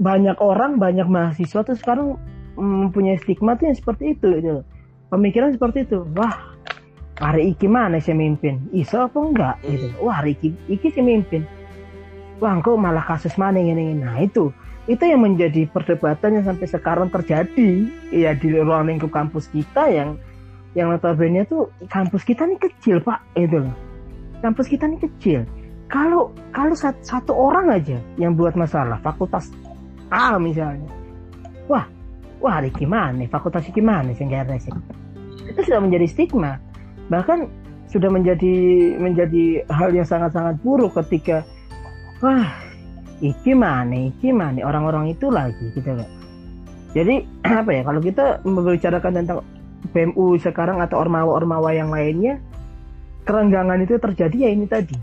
banyak orang banyak mahasiswa tuh sekarang mempunyai stigma tuh yang seperti itu gitu loh. pemikiran seperti itu. Wah hari iki mana sih mimpin? Iso apa enggak? Gitu. Wah hari iki iki sih mimpin. Wah kok malah kasus mana ini ini? Nah itu. Itu yang menjadi perdebatan yang sampai sekarang terjadi ya di ruang lingkup kampus kita yang yang notabene tuh kampus kita ini kecil pak. Itu loh. Kampus kita ini kecil. Kalau kalau sat- satu orang aja yang buat masalah fakultas A misalnya. Wah wah hari gimana? Fakultas ini gimana sih nggak ada sih? Itu sudah menjadi stigma. Bahkan sudah menjadi menjadi hal yang sangat-sangat buruk ketika wah iki mana iki mana? Orang-orang itu lagi gitu loh. Jadi apa ya kalau kita membicarakan tentang BMU sekarang atau ormawa-ormawa yang lainnya kerenggangan itu terjadi ya ini tadi.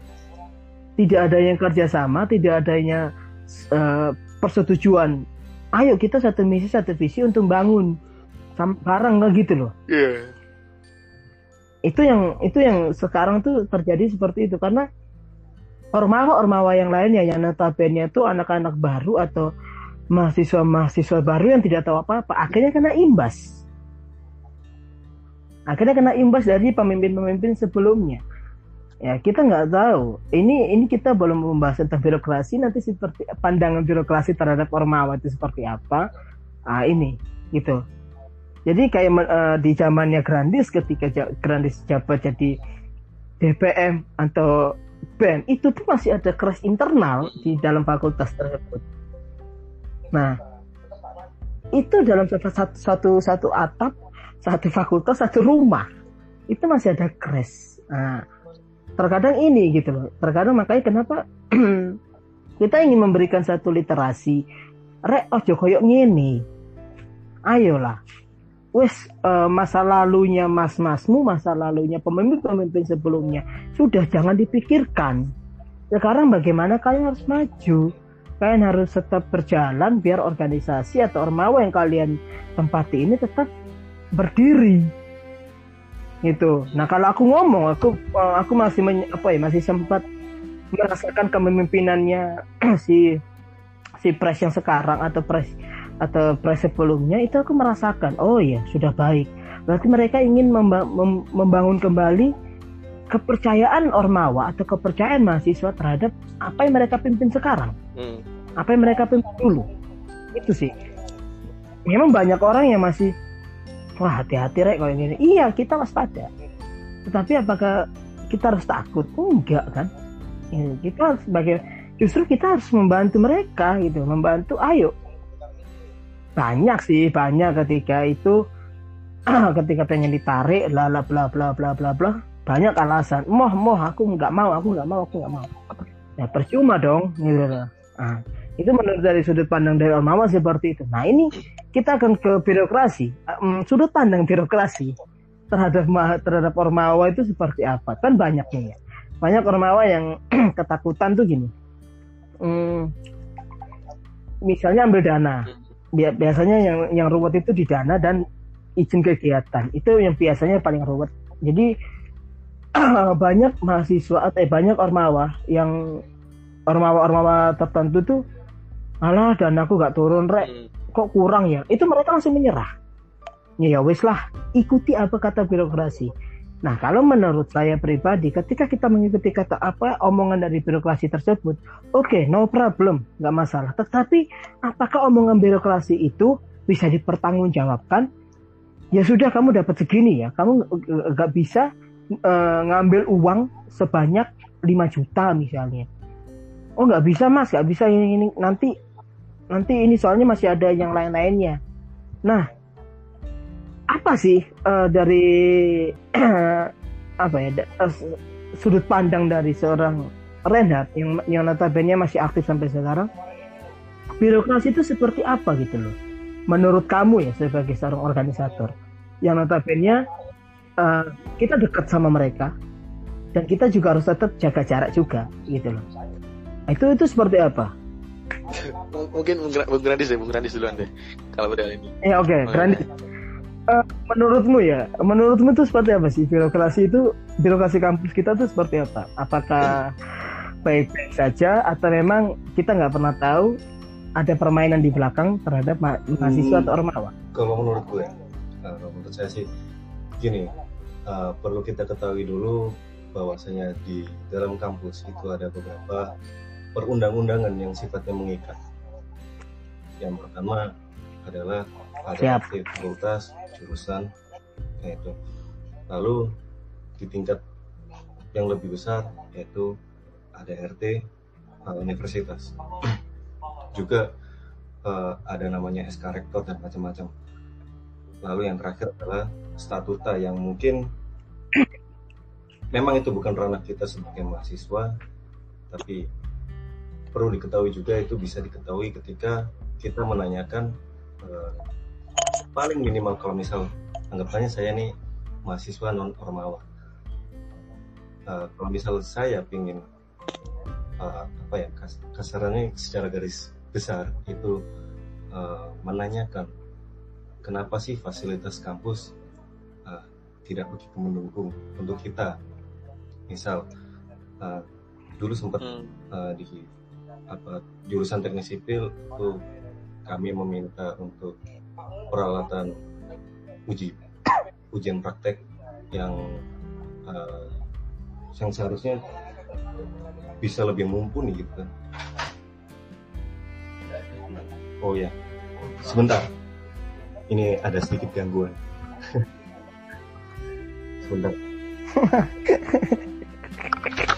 Tidak ada yang kerjasama tidak adanya uh, persetujuan. Ayo kita satu misi satu visi untuk bangun bareng nggak gitu loh. Yeah. itu yang itu yang sekarang tuh terjadi seperti itu. Karena ormawa-ormawa yang lainnya yang notabene itu anak-anak baru atau mahasiswa-mahasiswa baru yang tidak tahu apa-apa akhirnya kena imbas akhirnya kena imbas dari pemimpin-pemimpin sebelumnya. Ya kita nggak tahu. Ini ini kita belum membahas tentang birokrasi nanti seperti pandangan birokrasi terhadap ormawa itu seperti apa? Ah ini gitu. Jadi kayak uh, di zamannya Grandis ketika Grandis jabat jadi DPM atau BEM itu tuh masih ada keras internal di dalam fakultas tersebut. Nah itu dalam satu satu satu atap satu fakultas satu rumah. Itu masih ada crash. Nah, terkadang ini gitu loh. Terkadang makanya kenapa kita ingin memberikan satu literasi rek ojo koyok ngini ayolah. Wes uh, masa lalunya mas-masmu masa lalunya pemimpin-pemimpin sebelumnya sudah jangan dipikirkan. Sekarang bagaimana kalian harus maju? Kalian harus tetap berjalan biar organisasi atau ormawa yang kalian tempati ini tetap berdiri. Itu nah kalau aku ngomong aku eh, aku masih men, apa ya masih sempat merasakan kepemimpinannya si si pres yang sekarang atau pres atau pres sebelumnya itu aku merasakan oh ya sudah baik. Berarti mereka ingin memba mem membangun kembali kepercayaan ormawa atau kepercayaan mahasiswa terhadap apa yang mereka pimpin sekarang. Hmm. apa yang mereka pimpin dulu. Itu sih. Memang banyak orang yang masih wah hati-hati rek kalau ini. Iya kita waspada tetapi apakah kita harus takut? Enggak kan? Ya, kita sebagai justru kita harus membantu mereka gitu. Membantu ayo. Banyak sih banyak ketika itu ketika pengen ditarik bla bla bla bla bla bla bla. Banyak alasan. Moh moh aku nggak mau aku nggak mau aku nggak mau. Ya percuma dong gitu. Nah, itu menurut dari sudut pandang dari Mama seperti itu. Nah ini kita akan ke birokrasi. Um, sudut pandang birokrasi terhadap terhadap Ormawa itu seperti apa? Kan banyaknya ya. Banyak Ormawa yang ketakutan tuh gini. Um, misalnya ambil dana. Biasanya yang yang ruwet itu di dana dan izin kegiatan. Itu yang biasanya paling ruwet. Jadi banyak mahasiswa atau eh, banyak ormawa yang ormawa-ormawa tertentu tuh alah dan aku gak turun rek. Hmm. kok kurang ya? Itu mereka langsung menyerah. Ya ya wes lah. Ikuti apa kata birokrasi. Nah kalau menurut saya pribadi ketika kita mengikuti kata apa omongan dari birokrasi tersebut oke okay, no problem nggak masalah. Tetapi apakah omongan birokrasi itu bisa dipertanggungjawabkan? Ya sudah kamu dapat segini ya. Kamu nggak bisa uh, ngambil uang sebanyak 5 juta misalnya. Oh nggak bisa mas. Nggak bisa ini, ini. Nanti nanti ini soalnya masih ada yang lain-lainnya. Nah, apa sih uh, dari apa ya uh, sudut pandang dari seorang Renat yang yang notabene masih aktif sampai sekarang? Birokrasi itu seperti apa gitu loh? Menurut kamu ya sebagai seorang organisator yang notabene uh, kita dekat sama mereka dan kita juga harus tetap jaga jarak juga gitu loh. Itu itu seperti apa? mungkin Bung Grandis deh, Bung Grandis duluan deh. Kalau udah ini. Ya oke, okay. oh, Grandis. Uh, menurutmu ya, menurutmu itu seperti apa sih birokrasi itu birokrasi kampus kita tuh seperti apa? Apakah baik-baik saja atau memang kita nggak pernah tahu ada permainan di belakang terhadap ma mahasiswa hmm, atau ormawa? Kalau menurut gue, kalau menurut saya sih gini, uh, perlu kita ketahui dulu bahwasanya di dalam kampus itu ada beberapa perundang-undangan yang sifatnya mengikat. Yang pertama adalah ada fakultas jurusan yaitu lalu di tingkat yang lebih besar yaitu ada RT universitas. Juga uh, ada namanya SK rektor dan macam-macam. Lalu yang terakhir adalah statuta yang mungkin memang itu bukan ranah kita sebagai mahasiswa tapi perlu diketahui juga itu bisa diketahui ketika kita menanyakan uh, paling minimal kalau misal anggapannya saya nih mahasiswa non ormawa uh, kalau misal saya ingin uh, apa ya kas kasarannya secara garis besar itu uh, menanyakan kenapa sih fasilitas kampus uh, tidak begitu mendukung untuk kita misal uh, dulu sempat hmm. uh, di apa jurusan teknik sipil itu kami meminta untuk peralatan uji ujian praktek yang uh, yang seharusnya bisa lebih mumpuni gitu kan. Oh ya, sebentar. Ini ada sedikit gangguan. sebentar.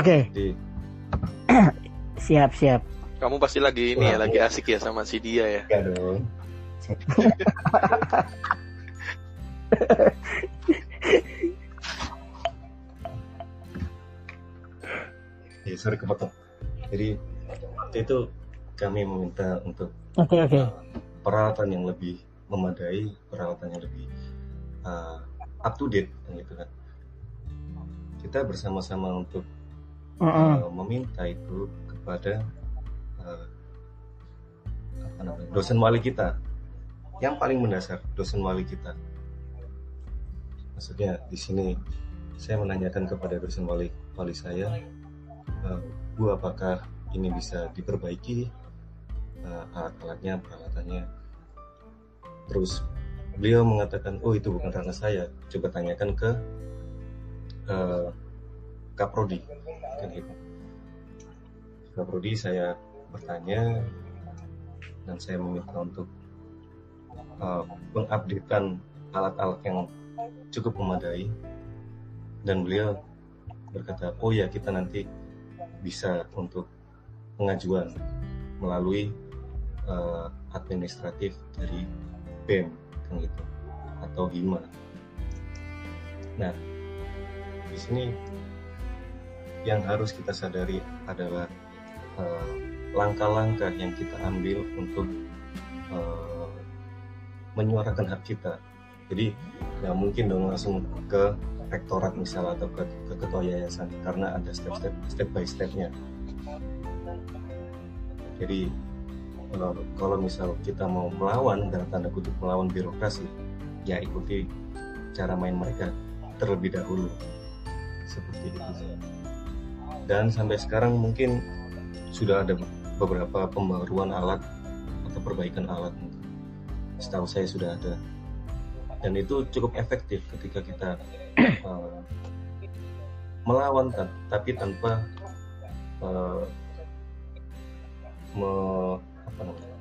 oke. Okay. siap siap. Kamu pasti lagi ini ya lagi asik ya sama si dia ya. Ya dong. Ya sorry kepotong. Jadi itu kami meminta untuk okay, okay. Uh, peralatan yang lebih memadai peralatan yang lebih uh, up to date gitu kan. Kita bersama-sama untuk uh meminta itu kepada uh, apa namanya dosen wali kita. Yang paling mendasar dosen wali kita. Maksudnya di sini saya menanyakan kepada dosen wali wali saya uh, bu apakah ini bisa diperbaiki? Uh, alat-alatnya peralatannya? Terus beliau mengatakan oh itu bukan karena saya. Coba tanyakan ke uh, Kaprodi kan gitu. Kaprodi saya bertanya dan saya meminta untuk uh, mengupdatekan alat-alat yang cukup memadai dan beliau berkata oh ya kita nanti bisa untuk pengajuan melalui uh, administratif dari BEM kan gitu atau HIMA. Nah, di sini yang harus kita sadari adalah uh, langkah-langkah yang kita ambil untuk uh, menyuarakan hak kita. Jadi nggak mungkin dong langsung ke rektorat misalnya atau ke, ke ketua yayasan karena ada step-step step by stepnya. Jadi uh, kalau misal kita mau melawan dalam tanda kutip melawan birokrasi, ya ikuti cara main mereka terlebih dahulu seperti itu dan sampai sekarang mungkin sudah ada beberapa pembaruan alat atau perbaikan alat. Setahu saya sudah ada. Dan itu cukup efektif ketika kita uh, melawan tapi tanpa uh, me, apa namanya,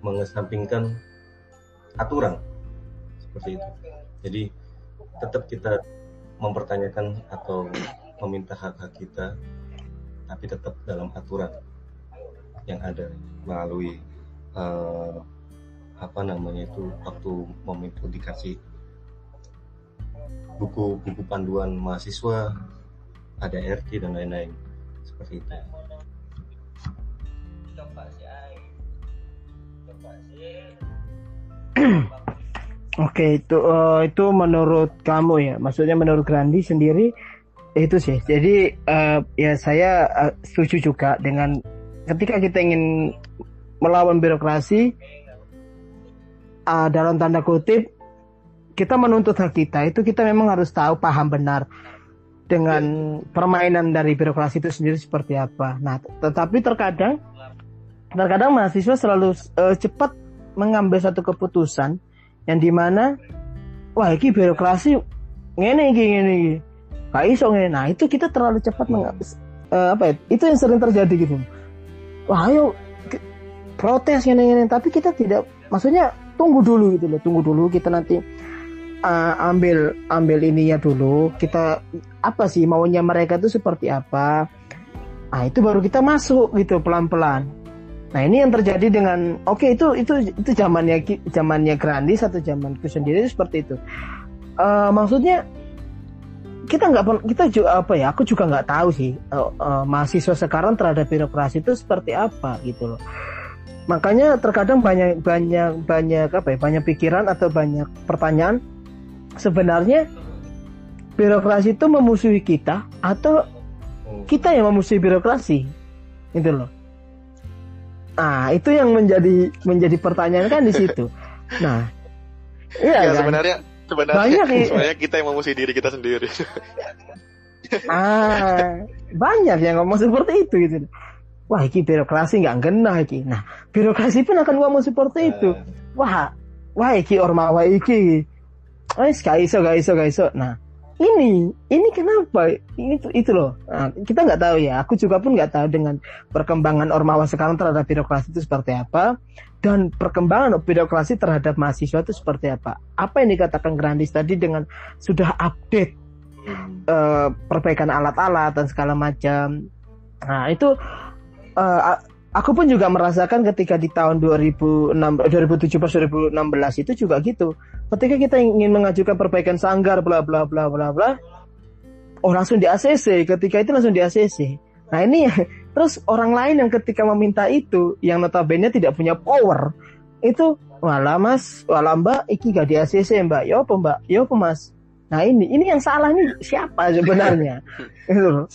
mengesampingkan aturan. Seperti itu. Jadi tetap kita mempertanyakan atau meminta hak-hak kita tapi tetap dalam aturan yang ada melalui uh, apa namanya itu waktu meminta dikasih buku-buku panduan mahasiswa ada RT dan lain-lain seperti itu. Oke itu uh, itu menurut kamu ya, maksudnya menurut Grandi sendiri itu sih. Jadi uh, ya saya uh, setuju juga dengan ketika kita ingin melawan birokrasi uh, dalam tanda kutip kita menuntut hak kita itu kita memang harus tahu paham benar dengan permainan dari birokrasi itu sendiri seperti apa. Nah, tetapi terkadang terkadang mahasiswa selalu uh, cepat mengambil satu keputusan yang di mana wah ini birokrasi ngene iki ngene iki gak iso ngene. Nah itu kita terlalu cepat meng, uh, apa ya? Itu yang sering terjadi gitu. Wah ayo protes ngene ngene tapi kita tidak maksudnya tunggu dulu gitu loh. Tunggu dulu kita nanti uh, ambil ambil ininya dulu. Kita apa sih maunya mereka itu seperti apa? Nah itu baru kita masuk gitu pelan-pelan. Nah ini yang terjadi dengan oke okay, itu itu itu zamannya zamannya Grandis atau zamanku sendiri itu seperti itu. Uh, maksudnya kita nggak kita juga apa ya aku juga nggak tahu sih uh, uh, mahasiswa sekarang terhadap birokrasi itu seperti apa gitu loh. Makanya terkadang banyak banyak banyak apa ya banyak pikiran atau banyak pertanyaan sebenarnya birokrasi itu memusuhi kita atau kita yang memusuhi birokrasi itu loh. Nah itu yang menjadi menjadi pertanyaan kan di situ. Nah iya ya, kan? sebenarnya sebenarnya banyak sebenarnya kita yang memusuhi diri kita sendiri. Ah banyak yang ngomong seperti itu gitu. Wah iki birokrasi nggak kena iki nah birokrasi pun akan ngomong seperti itu. Eh. wah wah iki ormawa iki Wes gak iso, gak iso, gak iso. Nah, ini, ini kenapa? Ini itu loh. Nah, kita nggak tahu ya. Aku juga pun nggak tahu dengan perkembangan ormawa sekarang terhadap birokrasi itu seperti apa dan perkembangan birokrasi terhadap mahasiswa itu seperti apa. Apa yang dikatakan Grandis tadi dengan sudah update uh, perbaikan alat-alat dan segala macam. Nah, itu uh, aku pun juga merasakan ketika di tahun 2006 2017 2016 itu juga gitu. Ketika kita ingin mengajukan perbaikan sanggar bla bla bla bla bla oh langsung di ACC, ketika itu langsung di ACC. Nah, ini terus orang lain yang ketika meminta itu yang notabene tidak punya power itu wala mas, wala mbak, iki gak di ACC mbak, yo apa mbak, yo apa mas. Nah ini, ini yang salah nih siapa sebenarnya? gitu.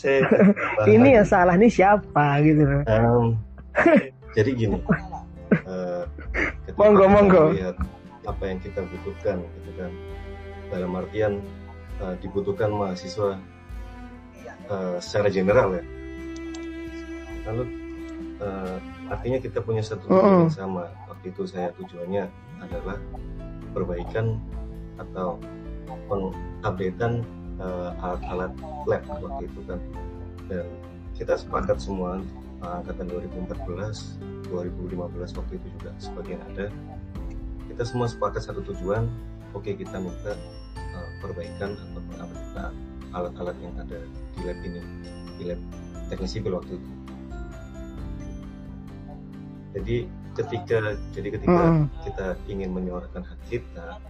ini yang salah nih siapa gitu. Um, jadi gini uh, monggo monggo. lihat apa yang kita butuhkan gitu kan. Dalam artian uh, dibutuhkan mahasiswa uh, secara general ya. Lalu uh, artinya kita punya satu tujuan yang sama. Waktu itu saya tujuannya adalah perbaikan atau pengupdatean uh, alat-alat lab waktu itu kan. Dan kita sepakat semua angkatan 2014 2015 waktu itu juga sebagian ada kita semua sepakat satu tujuan oke okay, kita minta uh, perbaikan atau pengupdatean alat-alat yang ada di lab ini di lab teknik sipil waktu itu jadi ketika jadi ketika mm. kita ingin menyuarakan hak kita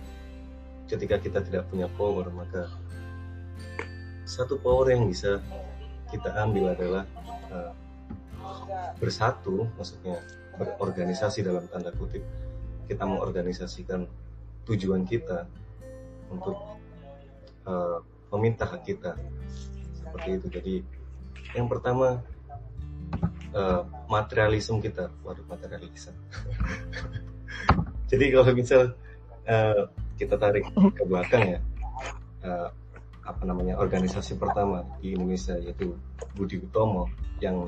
ketika kita tidak punya power maka satu power yang bisa kita ambil adalah uh, bersatu maksudnya berorganisasi dalam tanda kutip kita mengorganisasikan tujuan kita untuk uh, meminta hak kita. Seperti itu. Jadi yang pertama uh, materialisme kita. Waduh materialisme. Jadi kalau misal uh, kita tarik ke belakang ya uh, apa namanya organisasi pertama di Indonesia yaitu Budi Utomo yang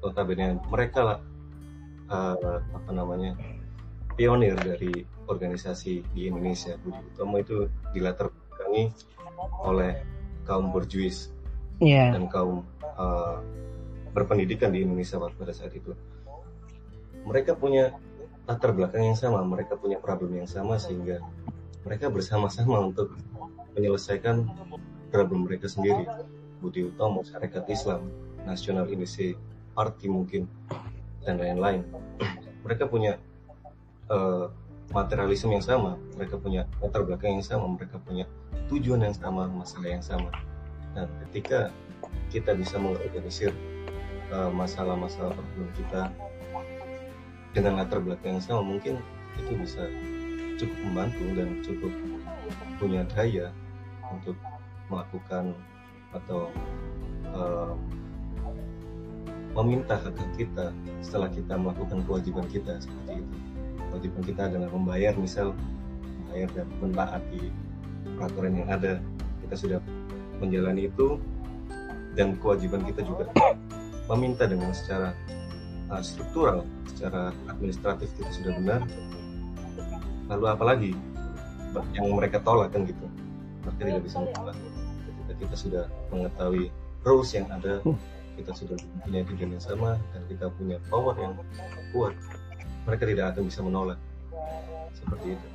notabene mereka lah uh, apa namanya pionir dari organisasi di Indonesia. Budi Utomo itu dilatar belakangi oleh kaum berjuis yeah. dan kaum uh, berpendidikan di Indonesia pada saat itu. Mereka punya latar belakang yang sama mereka punya problem yang sama sehingga mereka bersama-sama untuk menyelesaikan problem mereka sendiri. Budi Utomo Syarikat Islam Nasional Indonesia arti mungkin dan lain-lain. Mereka punya uh, materialisme yang sama mereka punya latar belakang yang sama mereka punya tujuan yang sama masalah yang sama. Dan ketika kita bisa mengorganisir uh, masalah-masalah problem kita dengan latar belakang yang sama mungkin itu bisa cukup membantu dan cukup punya daya untuk melakukan atau uh, meminta hak hak kita setelah kita melakukan kewajiban kita seperti itu. Kewajiban kita adalah membayar misal membayar dan mentaati peraturan yang ada kita sudah menjalani itu dan kewajiban kita juga meminta dengan secara uh, struktural secara administratif kita sudah benar. Lalu apalagi yang mereka tolak kan gitu. Mereka tidak bisa menolak. ketika kita sudah mengetahui rules yang ada kita sudah punya tujuan yang sama dan kita punya power yang kuat mereka tidak akan bisa menolak seperti itu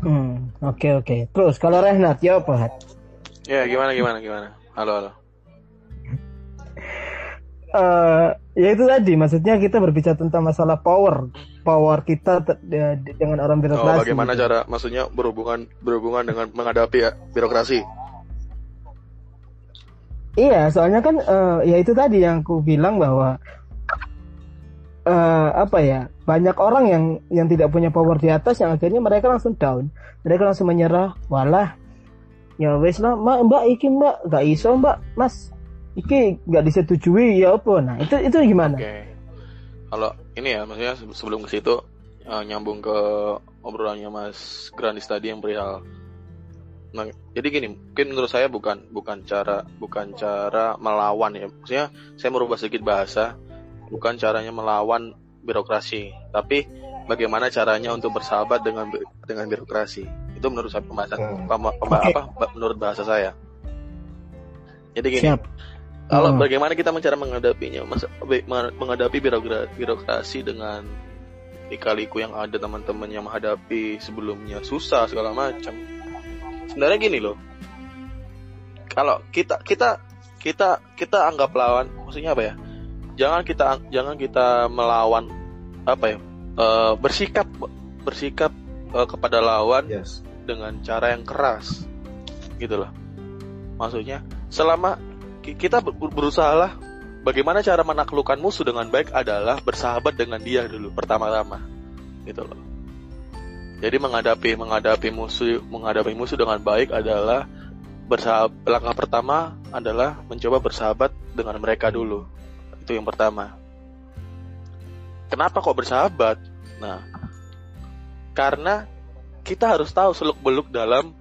Hmm, oke okay, oke. Okay. Terus kalau Rehnat ya apa? Ya, gimana gimana gimana. Halo halo. Uh, ya itu tadi maksudnya kita berbicara tentang masalah power power kita dengan orang Oh, birokrasi bagaimana gitu. cara maksudnya berhubungan berhubungan dengan menghadapi ya birokrasi? iya soalnya kan eh, ya itu tadi yang aku bilang bahwa eh, apa ya banyak orang yang yang tidak punya power di atas yang akhirnya mereka langsung down mereka langsung menyerah walah ya wes lah mbak mbak iki mbak gak iso mbak mas iki gak disetujui ya apa nah itu itu gimana Oke. Kalau ini ya maksudnya se- sebelum ke situ eh, nyambung ke obrolannya Mas Granis tadi yang perihal. Nah, jadi gini, mungkin menurut saya bukan bukan cara bukan cara melawan ya. Maksudnya saya merubah sedikit bahasa, bukan caranya melawan birokrasi, tapi bagaimana caranya untuk bersahabat dengan dengan birokrasi. Itu menurut saya pembahasan Hmm. pema- pemba- Oke. apa menurut bahasa saya. Jadi gini, siap kalau Hmm. bagaimana kita cara menghadapinya, mas, menghadapi birokra- birokrasi dengan lika-liku yang ada teman-teman yang menghadapi sebelumnya susah segala macam. Sebenarnya gini loh, kalau kita kita kita kita anggap lawan, maksudnya apa ya? Jangan kita jangan kita melawan apa ya? eh, bersikap bersikap eh, kepada lawan Yes. dengan cara yang keras gitu loh maksudnya selama kita ber- berusaha lah bagaimana cara menaklukkan musuh dengan baik adalah bersahabat dengan dia dulu pertama-tama. Gitu loh. Jadi menghadapi menghadapi musuh menghadapi musuh dengan baik adalah bersahabat langkah pertama adalah mencoba bersahabat dengan mereka dulu. Itu yang pertama. Kenapa kok bersahabat? Nah karena kita harus tahu seluk beluk dalam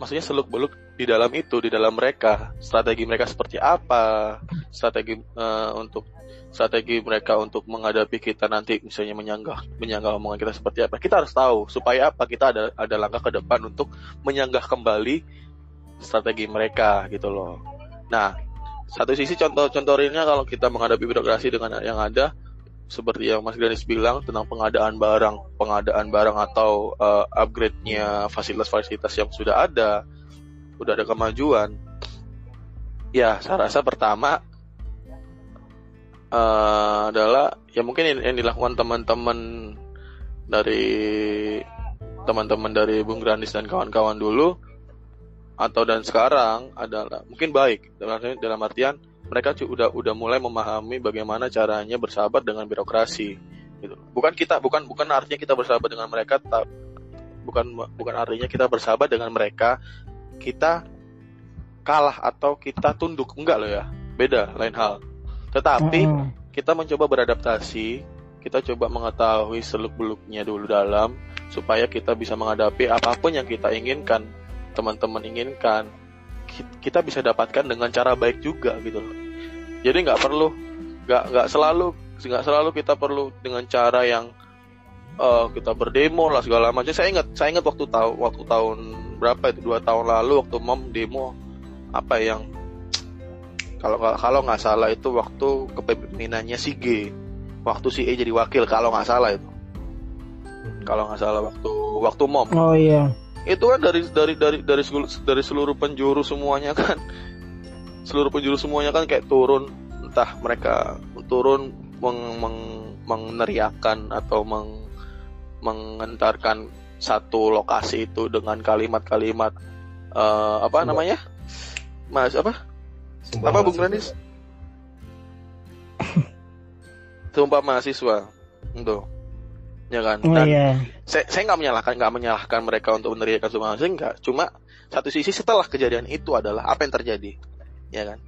maksudnya seluk beluk di dalam itu di dalam mereka strategi mereka seperti apa strategi eh, untuk strategi mereka untuk menghadapi kita nanti misalnya menyanggah menyanggah omongan kita seperti apa. Kita harus tahu supaya apa kita ada ada langkah ke depan untuk menyanggah kembali strategi mereka gitu loh. Nah satu sisi contoh-contoh realnya kalau kita menghadapi birokrasi dengan yang ada seperti yang Mas Granis bilang tentang pengadaan barang, pengadaan barang atau uh, upgrade-nya fasilitas-fasilitas yang sudah ada, udah ada kemajuan. Ya, saya rasa pertama uh, adalah ya mungkin yang, dilakukan teman-teman dari teman-teman dari Bung Granis dan kawan-kawan dulu atau dan sekarang adalah mungkin baik dalam artian, mereka cu- udah mulai memahami bagaimana caranya bersahabat dengan birokrasi gitu. Bukan kita bukan bukan artinya kita bersahabat dengan mereka ta- bukan bukan artinya kita bersahabat dengan mereka kita kalah atau kita tunduk enggak loh ya. Beda lain hal. Tetapi Mm-mm. kita mencoba beradaptasi, kita coba mengetahui seluk-beluknya dulu dalam supaya kita bisa menghadapi apa pun yang kita inginkan, teman-teman inginkan, ki- kita bisa dapatkan dengan cara baik juga gitu loh. Jadi nggak perlu, nggak nggak selalu nggak selalu kita perlu dengan cara yang eh, kita berdemo lah segala macam. Saya ingat, saya ingat waktu tahu waktu tahun berapa itu? Dua tahun lalu waktu mom demo apa yang kalau kalau nggak salah itu waktu kepemimpinannya si G. Waktu si E jadi wakil kalau nggak salah itu. Kalau nggak salah waktu waktu mom. Oh iya. Itu kan dari dari dari dari seluruh, dari seluruh penjuru semuanya kan. Seluruh penjuru semuanya kan kayak turun entah mereka turun meng, meng- meneriakan atau meng, mengentarkan satu lokasi itu dengan kalimat-kalimat eh, apa Sumpah. namanya? Mas apa? Sumpah Apa, Bung. Granis? sumpah mahasiswa. Itu. Ya kan? Oh dan iya. saya saya nggak menyalahkan nggak menyalahkan mereka untuk meneriakan sumpah mahasiswa enggak. Cuma satu sisi setelah kejadian itu adalah apa yang terjadi. Ya kan?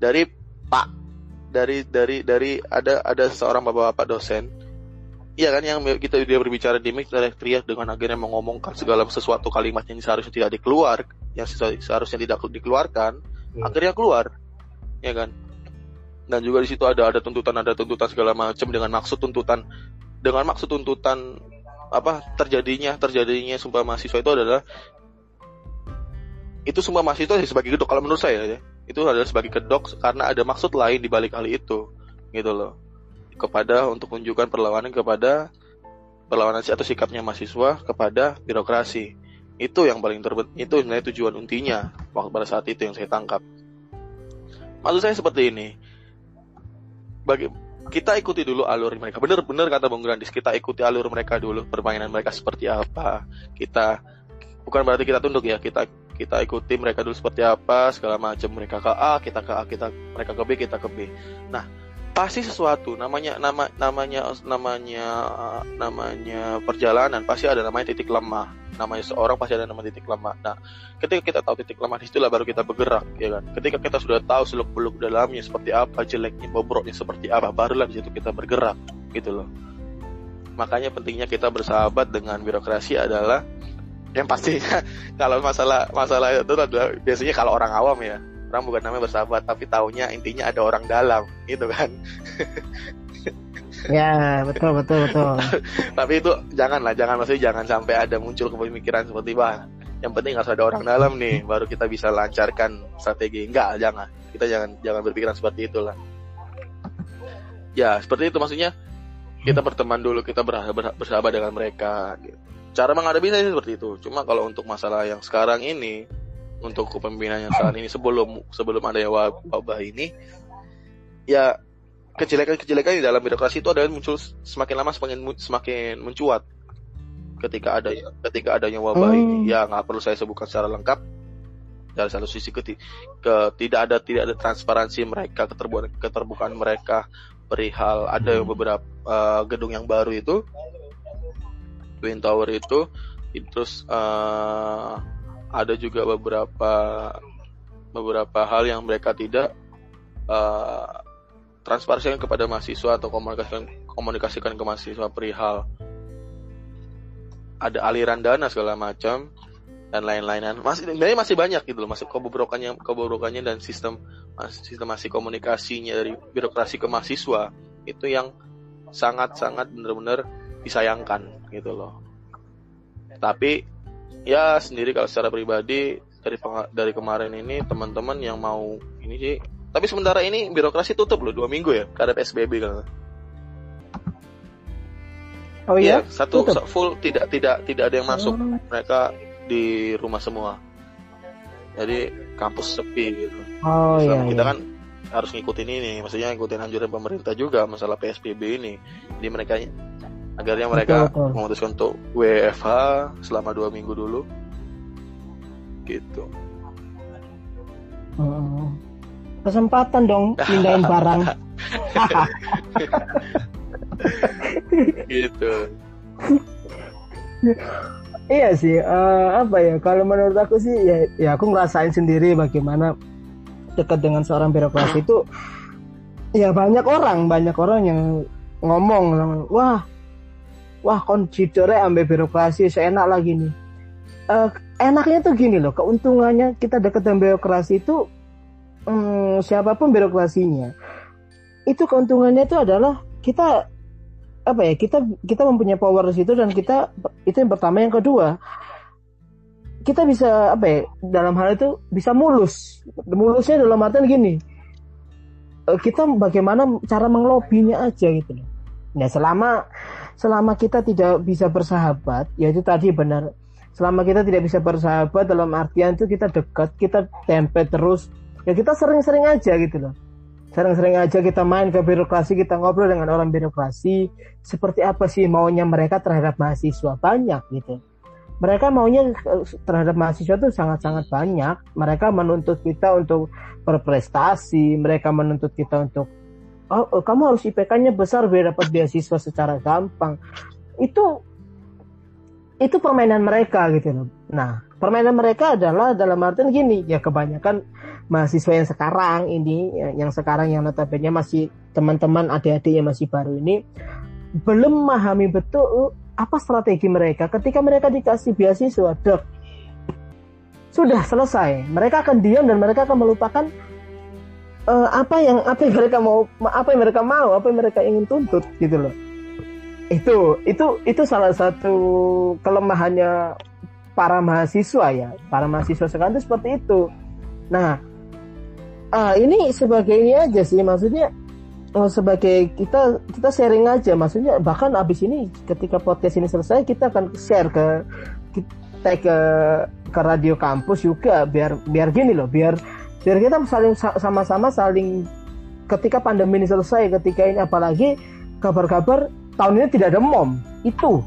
Dari pak dari dari dari ada ada seorang bapak-bapak dosen Iya kan yang kita dia berbicara di mic teriak dengan akhirnya mengomongkan segala sesuatu kalimat yang seharusnya tidak dikeluar, yang seharusnya tidak dikeluarkan, Hmm. akhirnya keluar, ya kan? Dan juga di situ ada ada tuntutan ada tuntutan segala macam dengan maksud tuntutan dengan maksud tuntutan apa terjadinya terjadinya sumpah mahasiswa itu adalah itu sumpah mahasiswa sebagai kedok kalau menurut saya ya itu adalah sebagai kedok karena ada maksud lain di balik hal itu gitu loh kepada untuk menunjukkan perlawanan kepada perlawanan atau sikapnya mahasiswa kepada birokrasi. Itu yang paling terben itu sebenarnya tujuan intinya waktu pada saat itu yang saya tangkap. Maksud saya seperti ini. Bagi kita ikuti dulu alur mereka. Bener-bener kata Bung Grandis, kita ikuti alur mereka dulu, permainan mereka seperti apa. Kita bukan berarti kita tunduk ya, kita kita ikuti mereka dulu seperti apa, segala macam. Mereka ke A, kita ke A, kita mereka ke B, kita ke B. Nah, pasti sesuatu. Namanya nama namanya namanya namanya perjalanan pasti ada namanya titik lemah. Namanya seorang pasti ada nama titik lemah. Nah ketika kita tahu titik lemah itulah baru kita bergerak ya kan? Ketika kita sudah tahu seluk beluk dalamnya seperti apa jeleknya bobroknya seperti apa barulah di situ kita bergerak gitu loh. Makanya pentingnya kita bersahabat dengan birokrasi adalah yang pastinya kalau masalah masalah itu adalah biasanya kalau orang awam ya orang bukan namanya bersahabat tapi taunya intinya ada orang dalam gitu kan? Ya betul betul betul. Tapi itu janganlah jangan maksudnya jangan sampai ada muncul kepemikiran seperti bah yang penting harus ada orang dalam nih baru kita bisa lancarkan strategi. Enggak jangan. Kita jangan jangan berpikiran seperti itulah. Ya seperti itu maksudnya. Kita berteman dulu kita bersahabat, bersahabat dengan mereka gitu. cara menghadapinya seperti itu. Cuma kalau untuk masalah yang sekarang ini untuk kepemimpinan yang saat ini. Sebelum sebelum ada wabah ini ya kejelekan-kejelekan di dalam birokrasi itu ada yang muncul semakin lama semakin semakin mencuat. Ketika ada ketika adanya wabah hmm. ini ya nggak perlu saya sebutkan secara lengkap. Dari satu sisi ke, ke tidak ada tidak ada transparansi mereka keterbukaan keterbukaan mereka. Perihal ada yang beberapa uh, gedung yang baru itu Twin Tower itu terus uh, ada juga beberapa beberapa hal yang mereka tidak uh, transparansikan kepada mahasiswa atau komunikasikan komunikasikan ke mahasiswa perihal ada aliran dana segala macam dan lain-lainan. Masih sebenarnya masih banyak gitu loh masuk kebobrokannya kebobrokannya dan sistem sistem masih komunikasinya dari birokrasi ke mahasiswa itu yang sangat-sangat benar-benar disayangkan gitu loh. Tapi ya sendiri kalau secara pribadi dari dari kemarin ini teman-teman yang mau ini sih. Tapi sementara ini birokrasi tutup loh dua minggu ya karena psbb kan oh iya? Ya, satu tutup. full tidak tidak tidak ada yang masuk. Oh. mereka di rumah semua. Jadi kampus sepi gitu. Oh iya, kita iya. kan harus ngikutin ini maksudnya ngikutin anjuran pemerintah juga masalah psbb ini. Jadi mereka agarnya mereka betul, betul. memutuskan untuk WFH selama dua minggu dulu gitu hmm. kesempatan dong pindahin barang gitu iya sih uh, apa ya kalau menurut aku sih ya, ya aku ngerasain sendiri bagaimana dekat dengan seorang birokrasi itu ya banyak orang banyak orang yang ngomong wah wah konsidernya ambil birokrasi seenak lagi nih. Uh, enaknya tuh gini loh keuntungannya kita dekat dengan birokrasi itu um, siapa pun birokrasinya itu keuntungannya itu adalah kita apa ya kita kita mempunyai power di situ dan kita itu yang pertama. Yang kedua kita bisa apa ya dalam hal itu bisa mulus. Mulusnya dalam artian gini eh, kita bagaimana cara menglobinya aja gitu nah selama selama kita tidak bisa bersahabat, yaitu tadi benar. Selama kita tidak bisa bersahabat dalam artian itu kita dekat, kita tempe terus, ya kita sering-sering aja gitu loh. Sering-sering aja kita main ke birokrasi, kita ngobrol dengan orang birokrasi, seperti apa sih maunya mereka terhadap mahasiswa banyak gitu. Mereka maunya terhadap mahasiswa itu sangat-sangat banyak. Mereka menuntut kita untuk berprestasi, mereka menuntut kita untuk oh, oh kamu harus IPK-nya besar biar dapat beasiswa secara gampang. Itu itu permainan mereka gitu loh. Nah, permainan mereka adalah dalam artian gini, ya kebanyakan mahasiswa yang sekarang ini, yang sekarang yang notabene masih teman-teman adik-adik yang masih baru ini belum memahami betul apa strategi mereka ketika mereka dikasih beasiswa, dek. Sudah selesai. Mereka akan diam dan mereka akan melupakan uh, apa yang apa yang mereka mau apa yang mereka mau apa yang mereka ingin tuntut gitu loh. Itu itu itu salah satu kelemahannya para mahasiswa ya. Para mahasiswa sekarang itu seperti itu. Nah uh, ini sebagai ini aja sih. Maksudnya oh, sebagai kita kita sharing aja. Maksudnya bahkan abis ini ketika podcast ini selesai kita akan share ke kita ke ke radio kampus juga. Biar biar gini loh biar biar kita saling sama-sama saling ketika pandemi ini selesai ketika ini apalagi kabar-kabar tahun ini tidak ada mom. Itu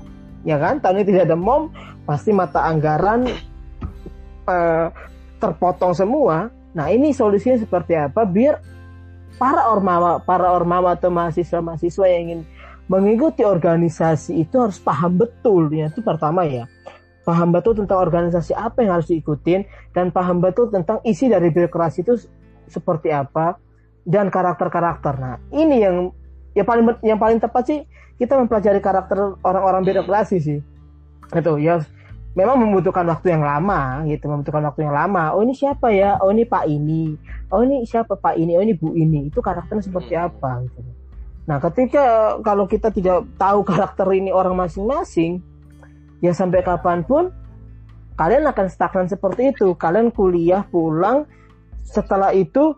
ya kan? Tahun ini tidak ada mom pasti mata anggaran uh, terpotong semua. Nah ini solusinya seperti apa? Biar para ormawa para ormawa atau mahasiswa-mahasiswa yang ingin mengikuti organisasi itu harus paham betul. Ya itu pertama ya paham betul tentang organisasi apa yang harus diikutin dan paham betul tentang isi dari birokrasi itu seperti apa dan karakter-karakter. Nah ini yang yang paling yang paling tepat sih kita mempelajari karakter orang-orang birokrasi sih. Itu ya memang membutuhkan waktu yang lama gitu membutuhkan waktu yang lama. Oh ini siapa ya? Oh ini pak ini. Oh ini siapa pak ini? Oh ini bu ini. Itu karakternya seperti hmm. apa gitu. Nah ketika kalau kita tidak tahu karakter ini orang masing-masing ya sampai kapan pun kalian akan stagnan seperti itu. Kalian kuliah pulang. Setelah itu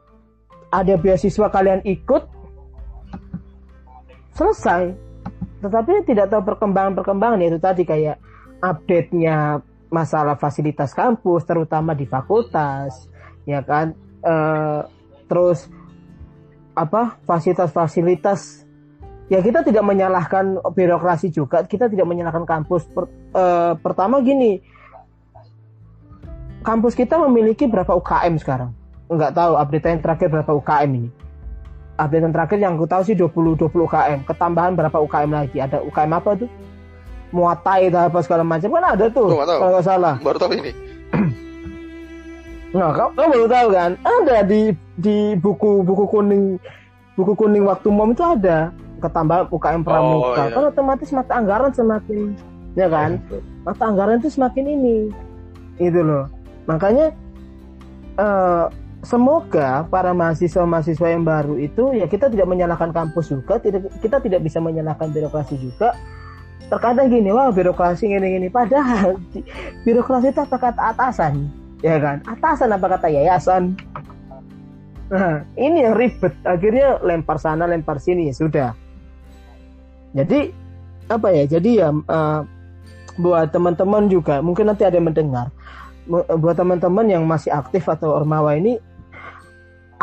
ada beasiswa kalian ikut selesai. Tetapi tidak tahu perkembangan-perkembangan. Itu tadi kayak update-nya masalah fasilitas kampus terutama di fakultas ya kan? E, terus apa fasilitas-fasilitas ya kita tidak menyalahkan birokrasi juga kita tidak menyalahkan kampus per, e, pertama gini kampus kita memiliki berapa UKM sekarang nggak tahu update yang terakhir berapa UKM ini update yang terakhir yang aku tahu sih 20 20 UKM. Ketambahan berapa UKM lagi? Ada UKM apa tuh? Muatai atau apa segala macam kan ada tuh. Kalau nggak salah. Baru tahu ini. nah, kamu, kamu baru tahu kan? Ada di di buku buku kuning buku kuning waktu mom itu ada ketambahan UKM pramuka. Oh, iya. Kan otomatis mata anggaran semakin ya kan? Mata anggaran itu semakin ini. Itu loh. Makanya uh, semoga para mahasiswa-mahasiswa yang baru itu ya kita tidak menyalahkan kampus juga, tidak kita tidak bisa menyalahkan birokrasi juga. Terkadang gini, wah birokrasi gini-gini, padahal birokrasi itu apa kata atasan, ya kan? Atasan apa kata yayasan? Nah, ini yang ribet. Akhirnya lempar sana, lempar sini ya sudah. Jadi apa ya? Jadi ya uh, buat teman-teman juga, mungkin nanti ada yang mendengar buat teman-teman yang masih aktif atau ormawa ini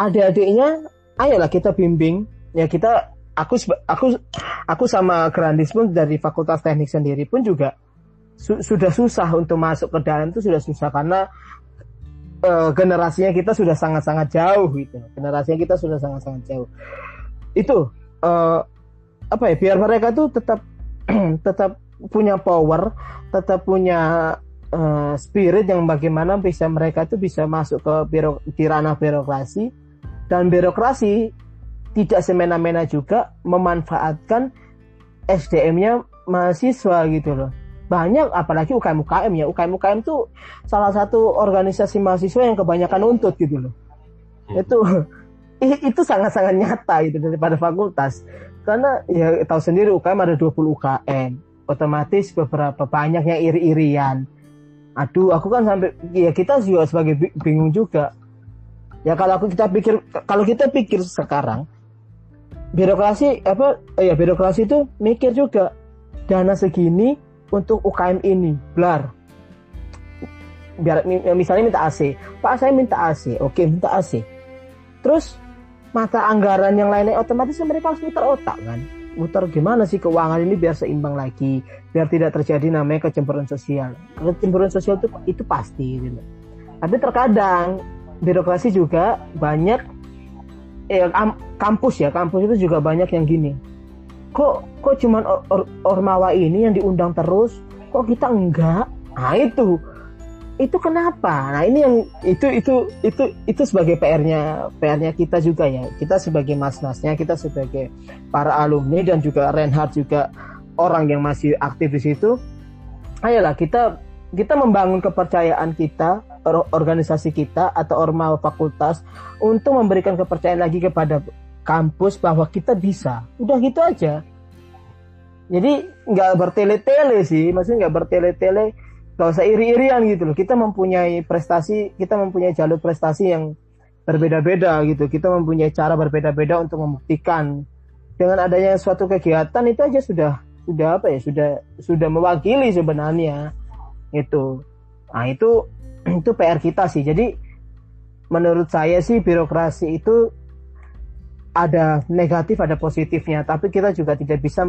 adik-adiknya ayolah kita bimbing ya kita aku aku aku sama Grandis pun dari Fakultas Teknik sendiri pun juga su sudah susah untuk masuk ke dalam itu sudah susah karena uh, generasinya kita sudah sangat-sangat jauh gitu generasinya kita sudah sangat-sangat jauh itu uh, apa ya biar mereka tuh tetap tetap punya power tetap punya uh, spirit yang bagaimana bisa mereka tuh bisa masuk ke biro, di ranah birokrasi dan birokrasi tidak semena-mena juga memanfaatkan SDM-nya mahasiswa gitu loh. Banyak apalagi UKM UKM ya. UKM UKM itu salah satu organisasi mahasiswa yang kebanyakan untut gitu loh. Hmm. Itu itu sangat-sangat nyata gitu daripada fakultas. Karena ya tahu sendiri UKM ada 20 UKM. Otomatis beberapa banyak yang iri-irian. Aduh, aku kan sampai ya kita juga sebagai bingung juga Ya kalau aku kita pikir kalau kita pikir sekarang birokrasi apa ya birokrasi itu mikir juga dana segini untuk UKM ini, blar. Biar misalnya minta AC, Pak saya minta AC, oke minta AC. Terus mata anggaran yang lainnya otomatis mereka harus muter otak kan? Muter gimana sih keuangan ini biar seimbang lagi biar tidak terjadi namanya kecemburuan sosial. Kecemburuan sosial itu itu pasti gitu. tapi terkadang birokrasi juga banyak eh, kampus ya kampus itu juga banyak yang gini. Kok kok cuman or, or, ormawa ini yang diundang terus? Kok kita enggak? Nah itu itu kenapa? Nah ini yang itu itu itu itu sebagai PR-nya PR-nya kita juga ya. Kita sebagai mas-masnya kita sebagai para alumni dan juga Reinhard juga orang yang masih aktif di situ. Ayolah kita kita membangun kepercayaan kita organisasi kita atau ormawa fakultas untuk memberikan kepercayaan lagi kepada kampus bahwa kita bisa. Udah gitu aja. Jadi nggak bertele-tele sih, maksudnya nggak bertele-tele, nggak usah iri-irian gitu loh. Kita mempunyai prestasi, kita mempunyai jalur prestasi yang berbeda-beda gitu. Kita mempunyai cara berbeda-beda untuk membuktikan. Dengan adanya suatu kegiatan itu aja sudah sudah apa ya sudah sudah mewakili sebenarnya itu. Nah itu itu PR kita sih. Jadi menurut saya sih birokrasi itu ada negatif ada positifnya. Tapi kita juga tidak bisa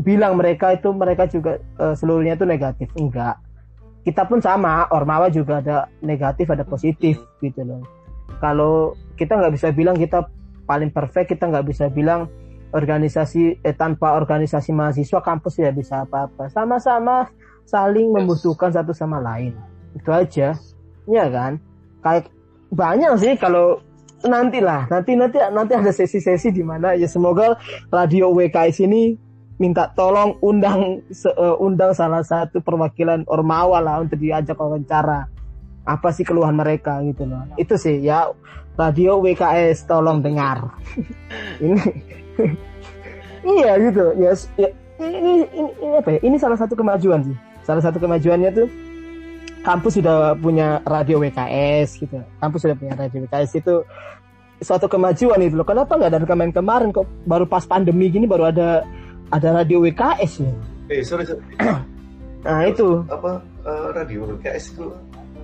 bilang mereka itu mereka juga uh, seluruhnya itu negatif. Enggak. Kita pun sama, Ormawa juga ada negatif ada positif gitu loh. Kalau kita nggak bisa bilang kita paling perfect kita nggak bisa bilang organisasi eh, tanpa organisasi mahasiswa kampus tidak bisa apa-apa. Sama-sama saling membutuhkan satu sama lain. Itu aja. Ya kan? Kayak banyak sih kalau nanti lah. Nanti nanti nanti ada sesi-sesi di mana ya semoga radio WKS ini minta tolong undang uh, undang salah satu perwakilan Ormawa lah untuk diajak wawancara. Apa sih keluhan mereka gitu loh. Itu sih ya. Radio WKS tolong dengar. Ini. Iya gitu. Ya, ya ini, ini, ini apa ya? Ini salah satu kemajuan sih. Salah satu kemajuannya tuh kampus sudah punya radio WKS gitu. Kampus sudah punya radio WKS itu suatu kemajuan itu loh. Kenapa nggak dari kemarin kemarin kok baru pas pandemi gini baru ada ada radio WKS ya eh sorry, sorry. nah itu. Apa uh, radio WKS itu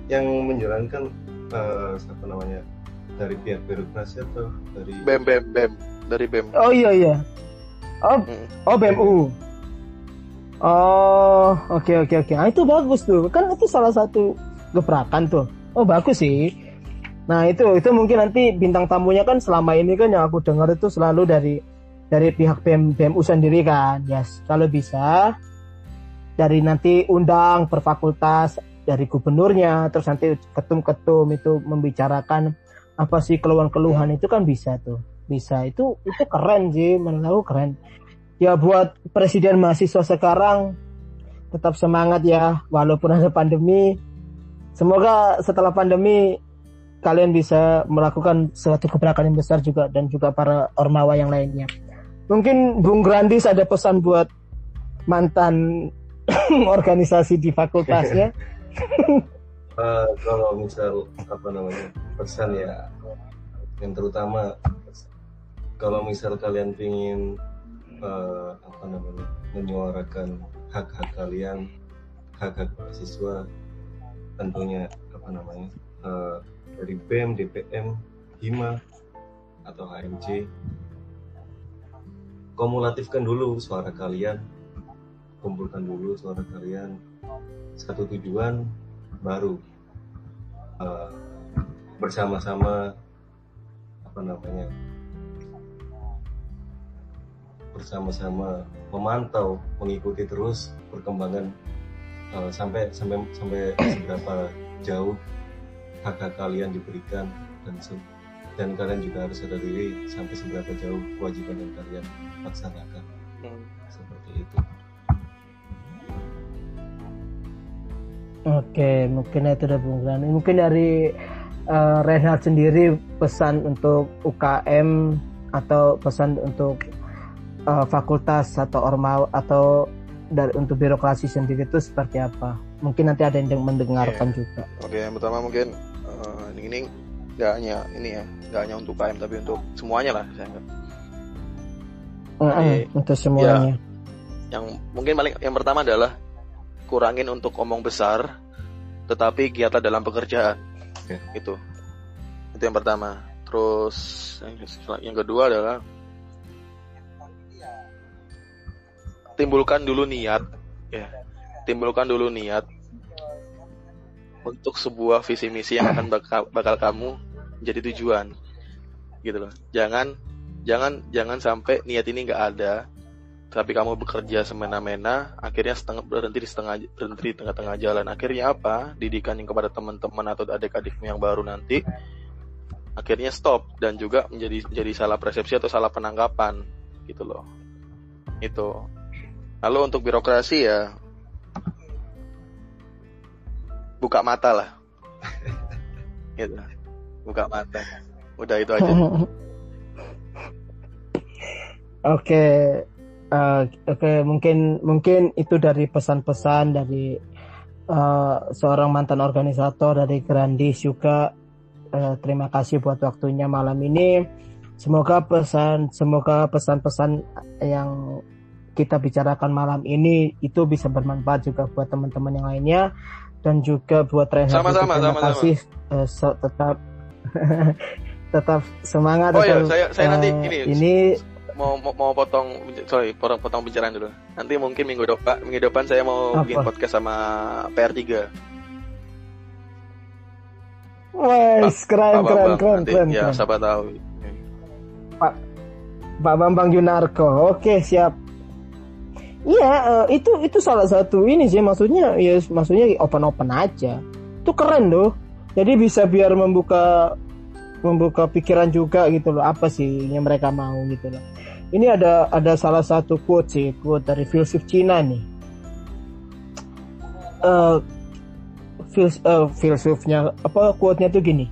yang menjalankan uh, apa namanya dari pihak birokrasi atau dari bem bem bem. Dari bem. Oh iya iya. Oh hmm. oh BMU oh oke okay, oke okay, oke. Okay. nah, itu bagus tuh. Kan itu salah satu gebrakan tuh. Oh bagus sih. Nah itu itu mungkin nanti bintang tamunya kan selama ini kan yang aku dengar itu selalu dari dari pihak BM, BMU sendiri kan. Ya yes, kalau bisa dari nanti undang per fakultas dari gubernurnya terus nanti ketum-ketum itu membicarakan apa sih keluhan-keluhan itu kan bisa tuh. Bisa. Itu itu keren sih menurut aku keren. Ya buat presiden mahasiswa sekarang tetap semangat ya walaupun ada pandemi. Semoga setelah pandemi kalian bisa melakukan suatu keberakaran yang besar juga dan juga para ormawa yang lainnya mungkin Bung Grandis ada pesan buat mantan organisasi di fakultasnya? Uh, kalau misal apa namanya pesan ya yang terutama kalau misal kalian ingin uh, apa namanya menyuarakan hak-hak kalian hak-hak mahasiswa tentunya apa namanya uh, dari BEM, DPM, HIMA atau HMC kumulatifkan dulu suara kalian. Kumpulkan dulu suara kalian. Satu tujuan baru uh, bersama-sama apa namanya bersama-sama memantau mengikuti terus perkembangan uh, sampai sampai sampai seberapa jauh hak hak kalian diberikan dan dan kalian juga harus sadar diri sampai seberapa jauh kewajiban yang kalian laksanakan hmm. seperti itu. Oke, mungkin itu udah Bung Grani. Mungkin dari uh, Reinhard sendiri pesan untuk UKM atau pesan untuk uh, fakultas atau ormaw atau dari untuk birokrasi sendiri itu seperti apa? Mungkin nanti ada yang mendengarkan yeah. juga. Oke, yang pertama mungkin uh, ini nggak hanya ini ya, nggak hanya untuk UKM tapi untuk semuanya lah saya anggap. Mm -hmm, untuk semuanya. Ya, yang mungkin paling yang pertama adalah kurangin untuk omong besar tetapi giatlah dalam pekerjaan okay. itu itu yang pertama terus yang, yang kedua adalah timbulkan dulu niat ya timbulkan dulu niat untuk sebuah visi misi yang akan bakal, bakal kamu jadi tujuan gitu loh. Jangan jangan jangan sampai niat ini nggak ada tapi kamu bekerja semena-mena akhirnya setengah berhenti di setengah berhenti di tengah-tengah jalan. Akhirnya apa? Didikan yang kepada teman-teman atau adik-adikmu yang baru nanti akhirnya stop dan juga menjadi jadi salah persepsi atau salah penangkapan gitu loh. Itu. Lalu untuk birokrasi ya buka mata lah. Gitu buka mata udah itu aja Oke, uh, oke okay, mungkin mungkin itu dari pesan-pesan dari uh, seorang mantan organisator dari Grandis juga eh, terima kasih buat waktunya malam ini. Semoga pesan semoga pesan-pesan yang kita bicarakan malam ini itu bisa bermanfaat juga buat teman-teman yang lainnya dan juga buat Reinhard Sama-sama, terima sama-sama. kasih eh, so- tetap tetap semangat Oh iya, tetap, saya saya nanti eh, ini, ini mau mau, mau potong sorry potong potong bicaraan dulu. Nanti mungkin minggu depan minggu depan saya mau Apa? bikin podcast sama PR3. wes keren Pak keren Bambang keren nanti keren, ya keren. siapa tahu. Pak Bambang Junarko. Oke, siap. Iya, eh, itu itu salah satu ini sih maksudnya ya maksudnya open-open aja. Itu keren loh. Jadi bisa biar membuka membuka pikiran juga gitu loh apa sih yang mereka mau gitu loh. Ini ada ada salah satu quote sih, quote dari filsuf Cina nih. Eh fils, eh, filsufnya apa quote-nya tuh gini.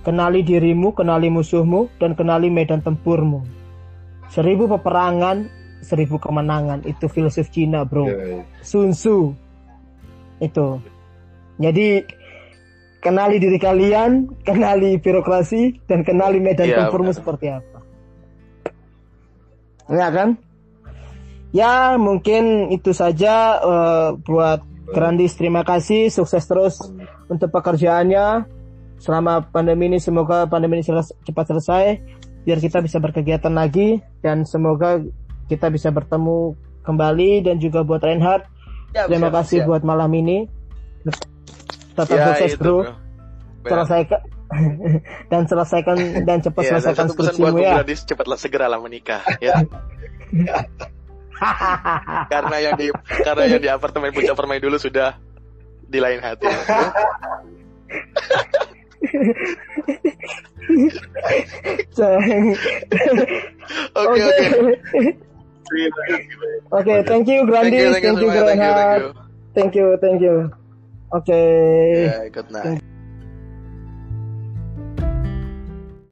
Kenali dirimu, kenali musuhmu, dan kenali medan tempurmu. Seribu peperangan, seribu kemenangan. Itu filsuf Cina, bro. Sun Tzu. Itu. Jadi kenali diri kalian, kenali birokrasi, dan kenali medan Iya, tempurmu benar. seperti apa. Ya kan? Ya mungkin itu saja eh, buat Grandis. Terima kasih, sukses terus untuk pekerjaannya. Selama pandemi ini semoga pandemi ini seles- cepat selesai biar kita bisa berkegiatan lagi dan semoga kita bisa bertemu kembali dan juga buat Reinhard Terima kasih buat malam ini. Tetap Ya, sukses itu, bro. bro. Selesaikan dan selesaikan dan cepat Ya, dan selesaikan buat skripsimu ya. Gladys cepatlah segeralah menikah ya. karena yang di karena yang di apartemen puncak permai dulu sudah di lain hati. Oke Oke. oke. Oke, thank you Grandis, thank you thank you thank you thank you. Thank you, thank you. Oke. Ya, good night.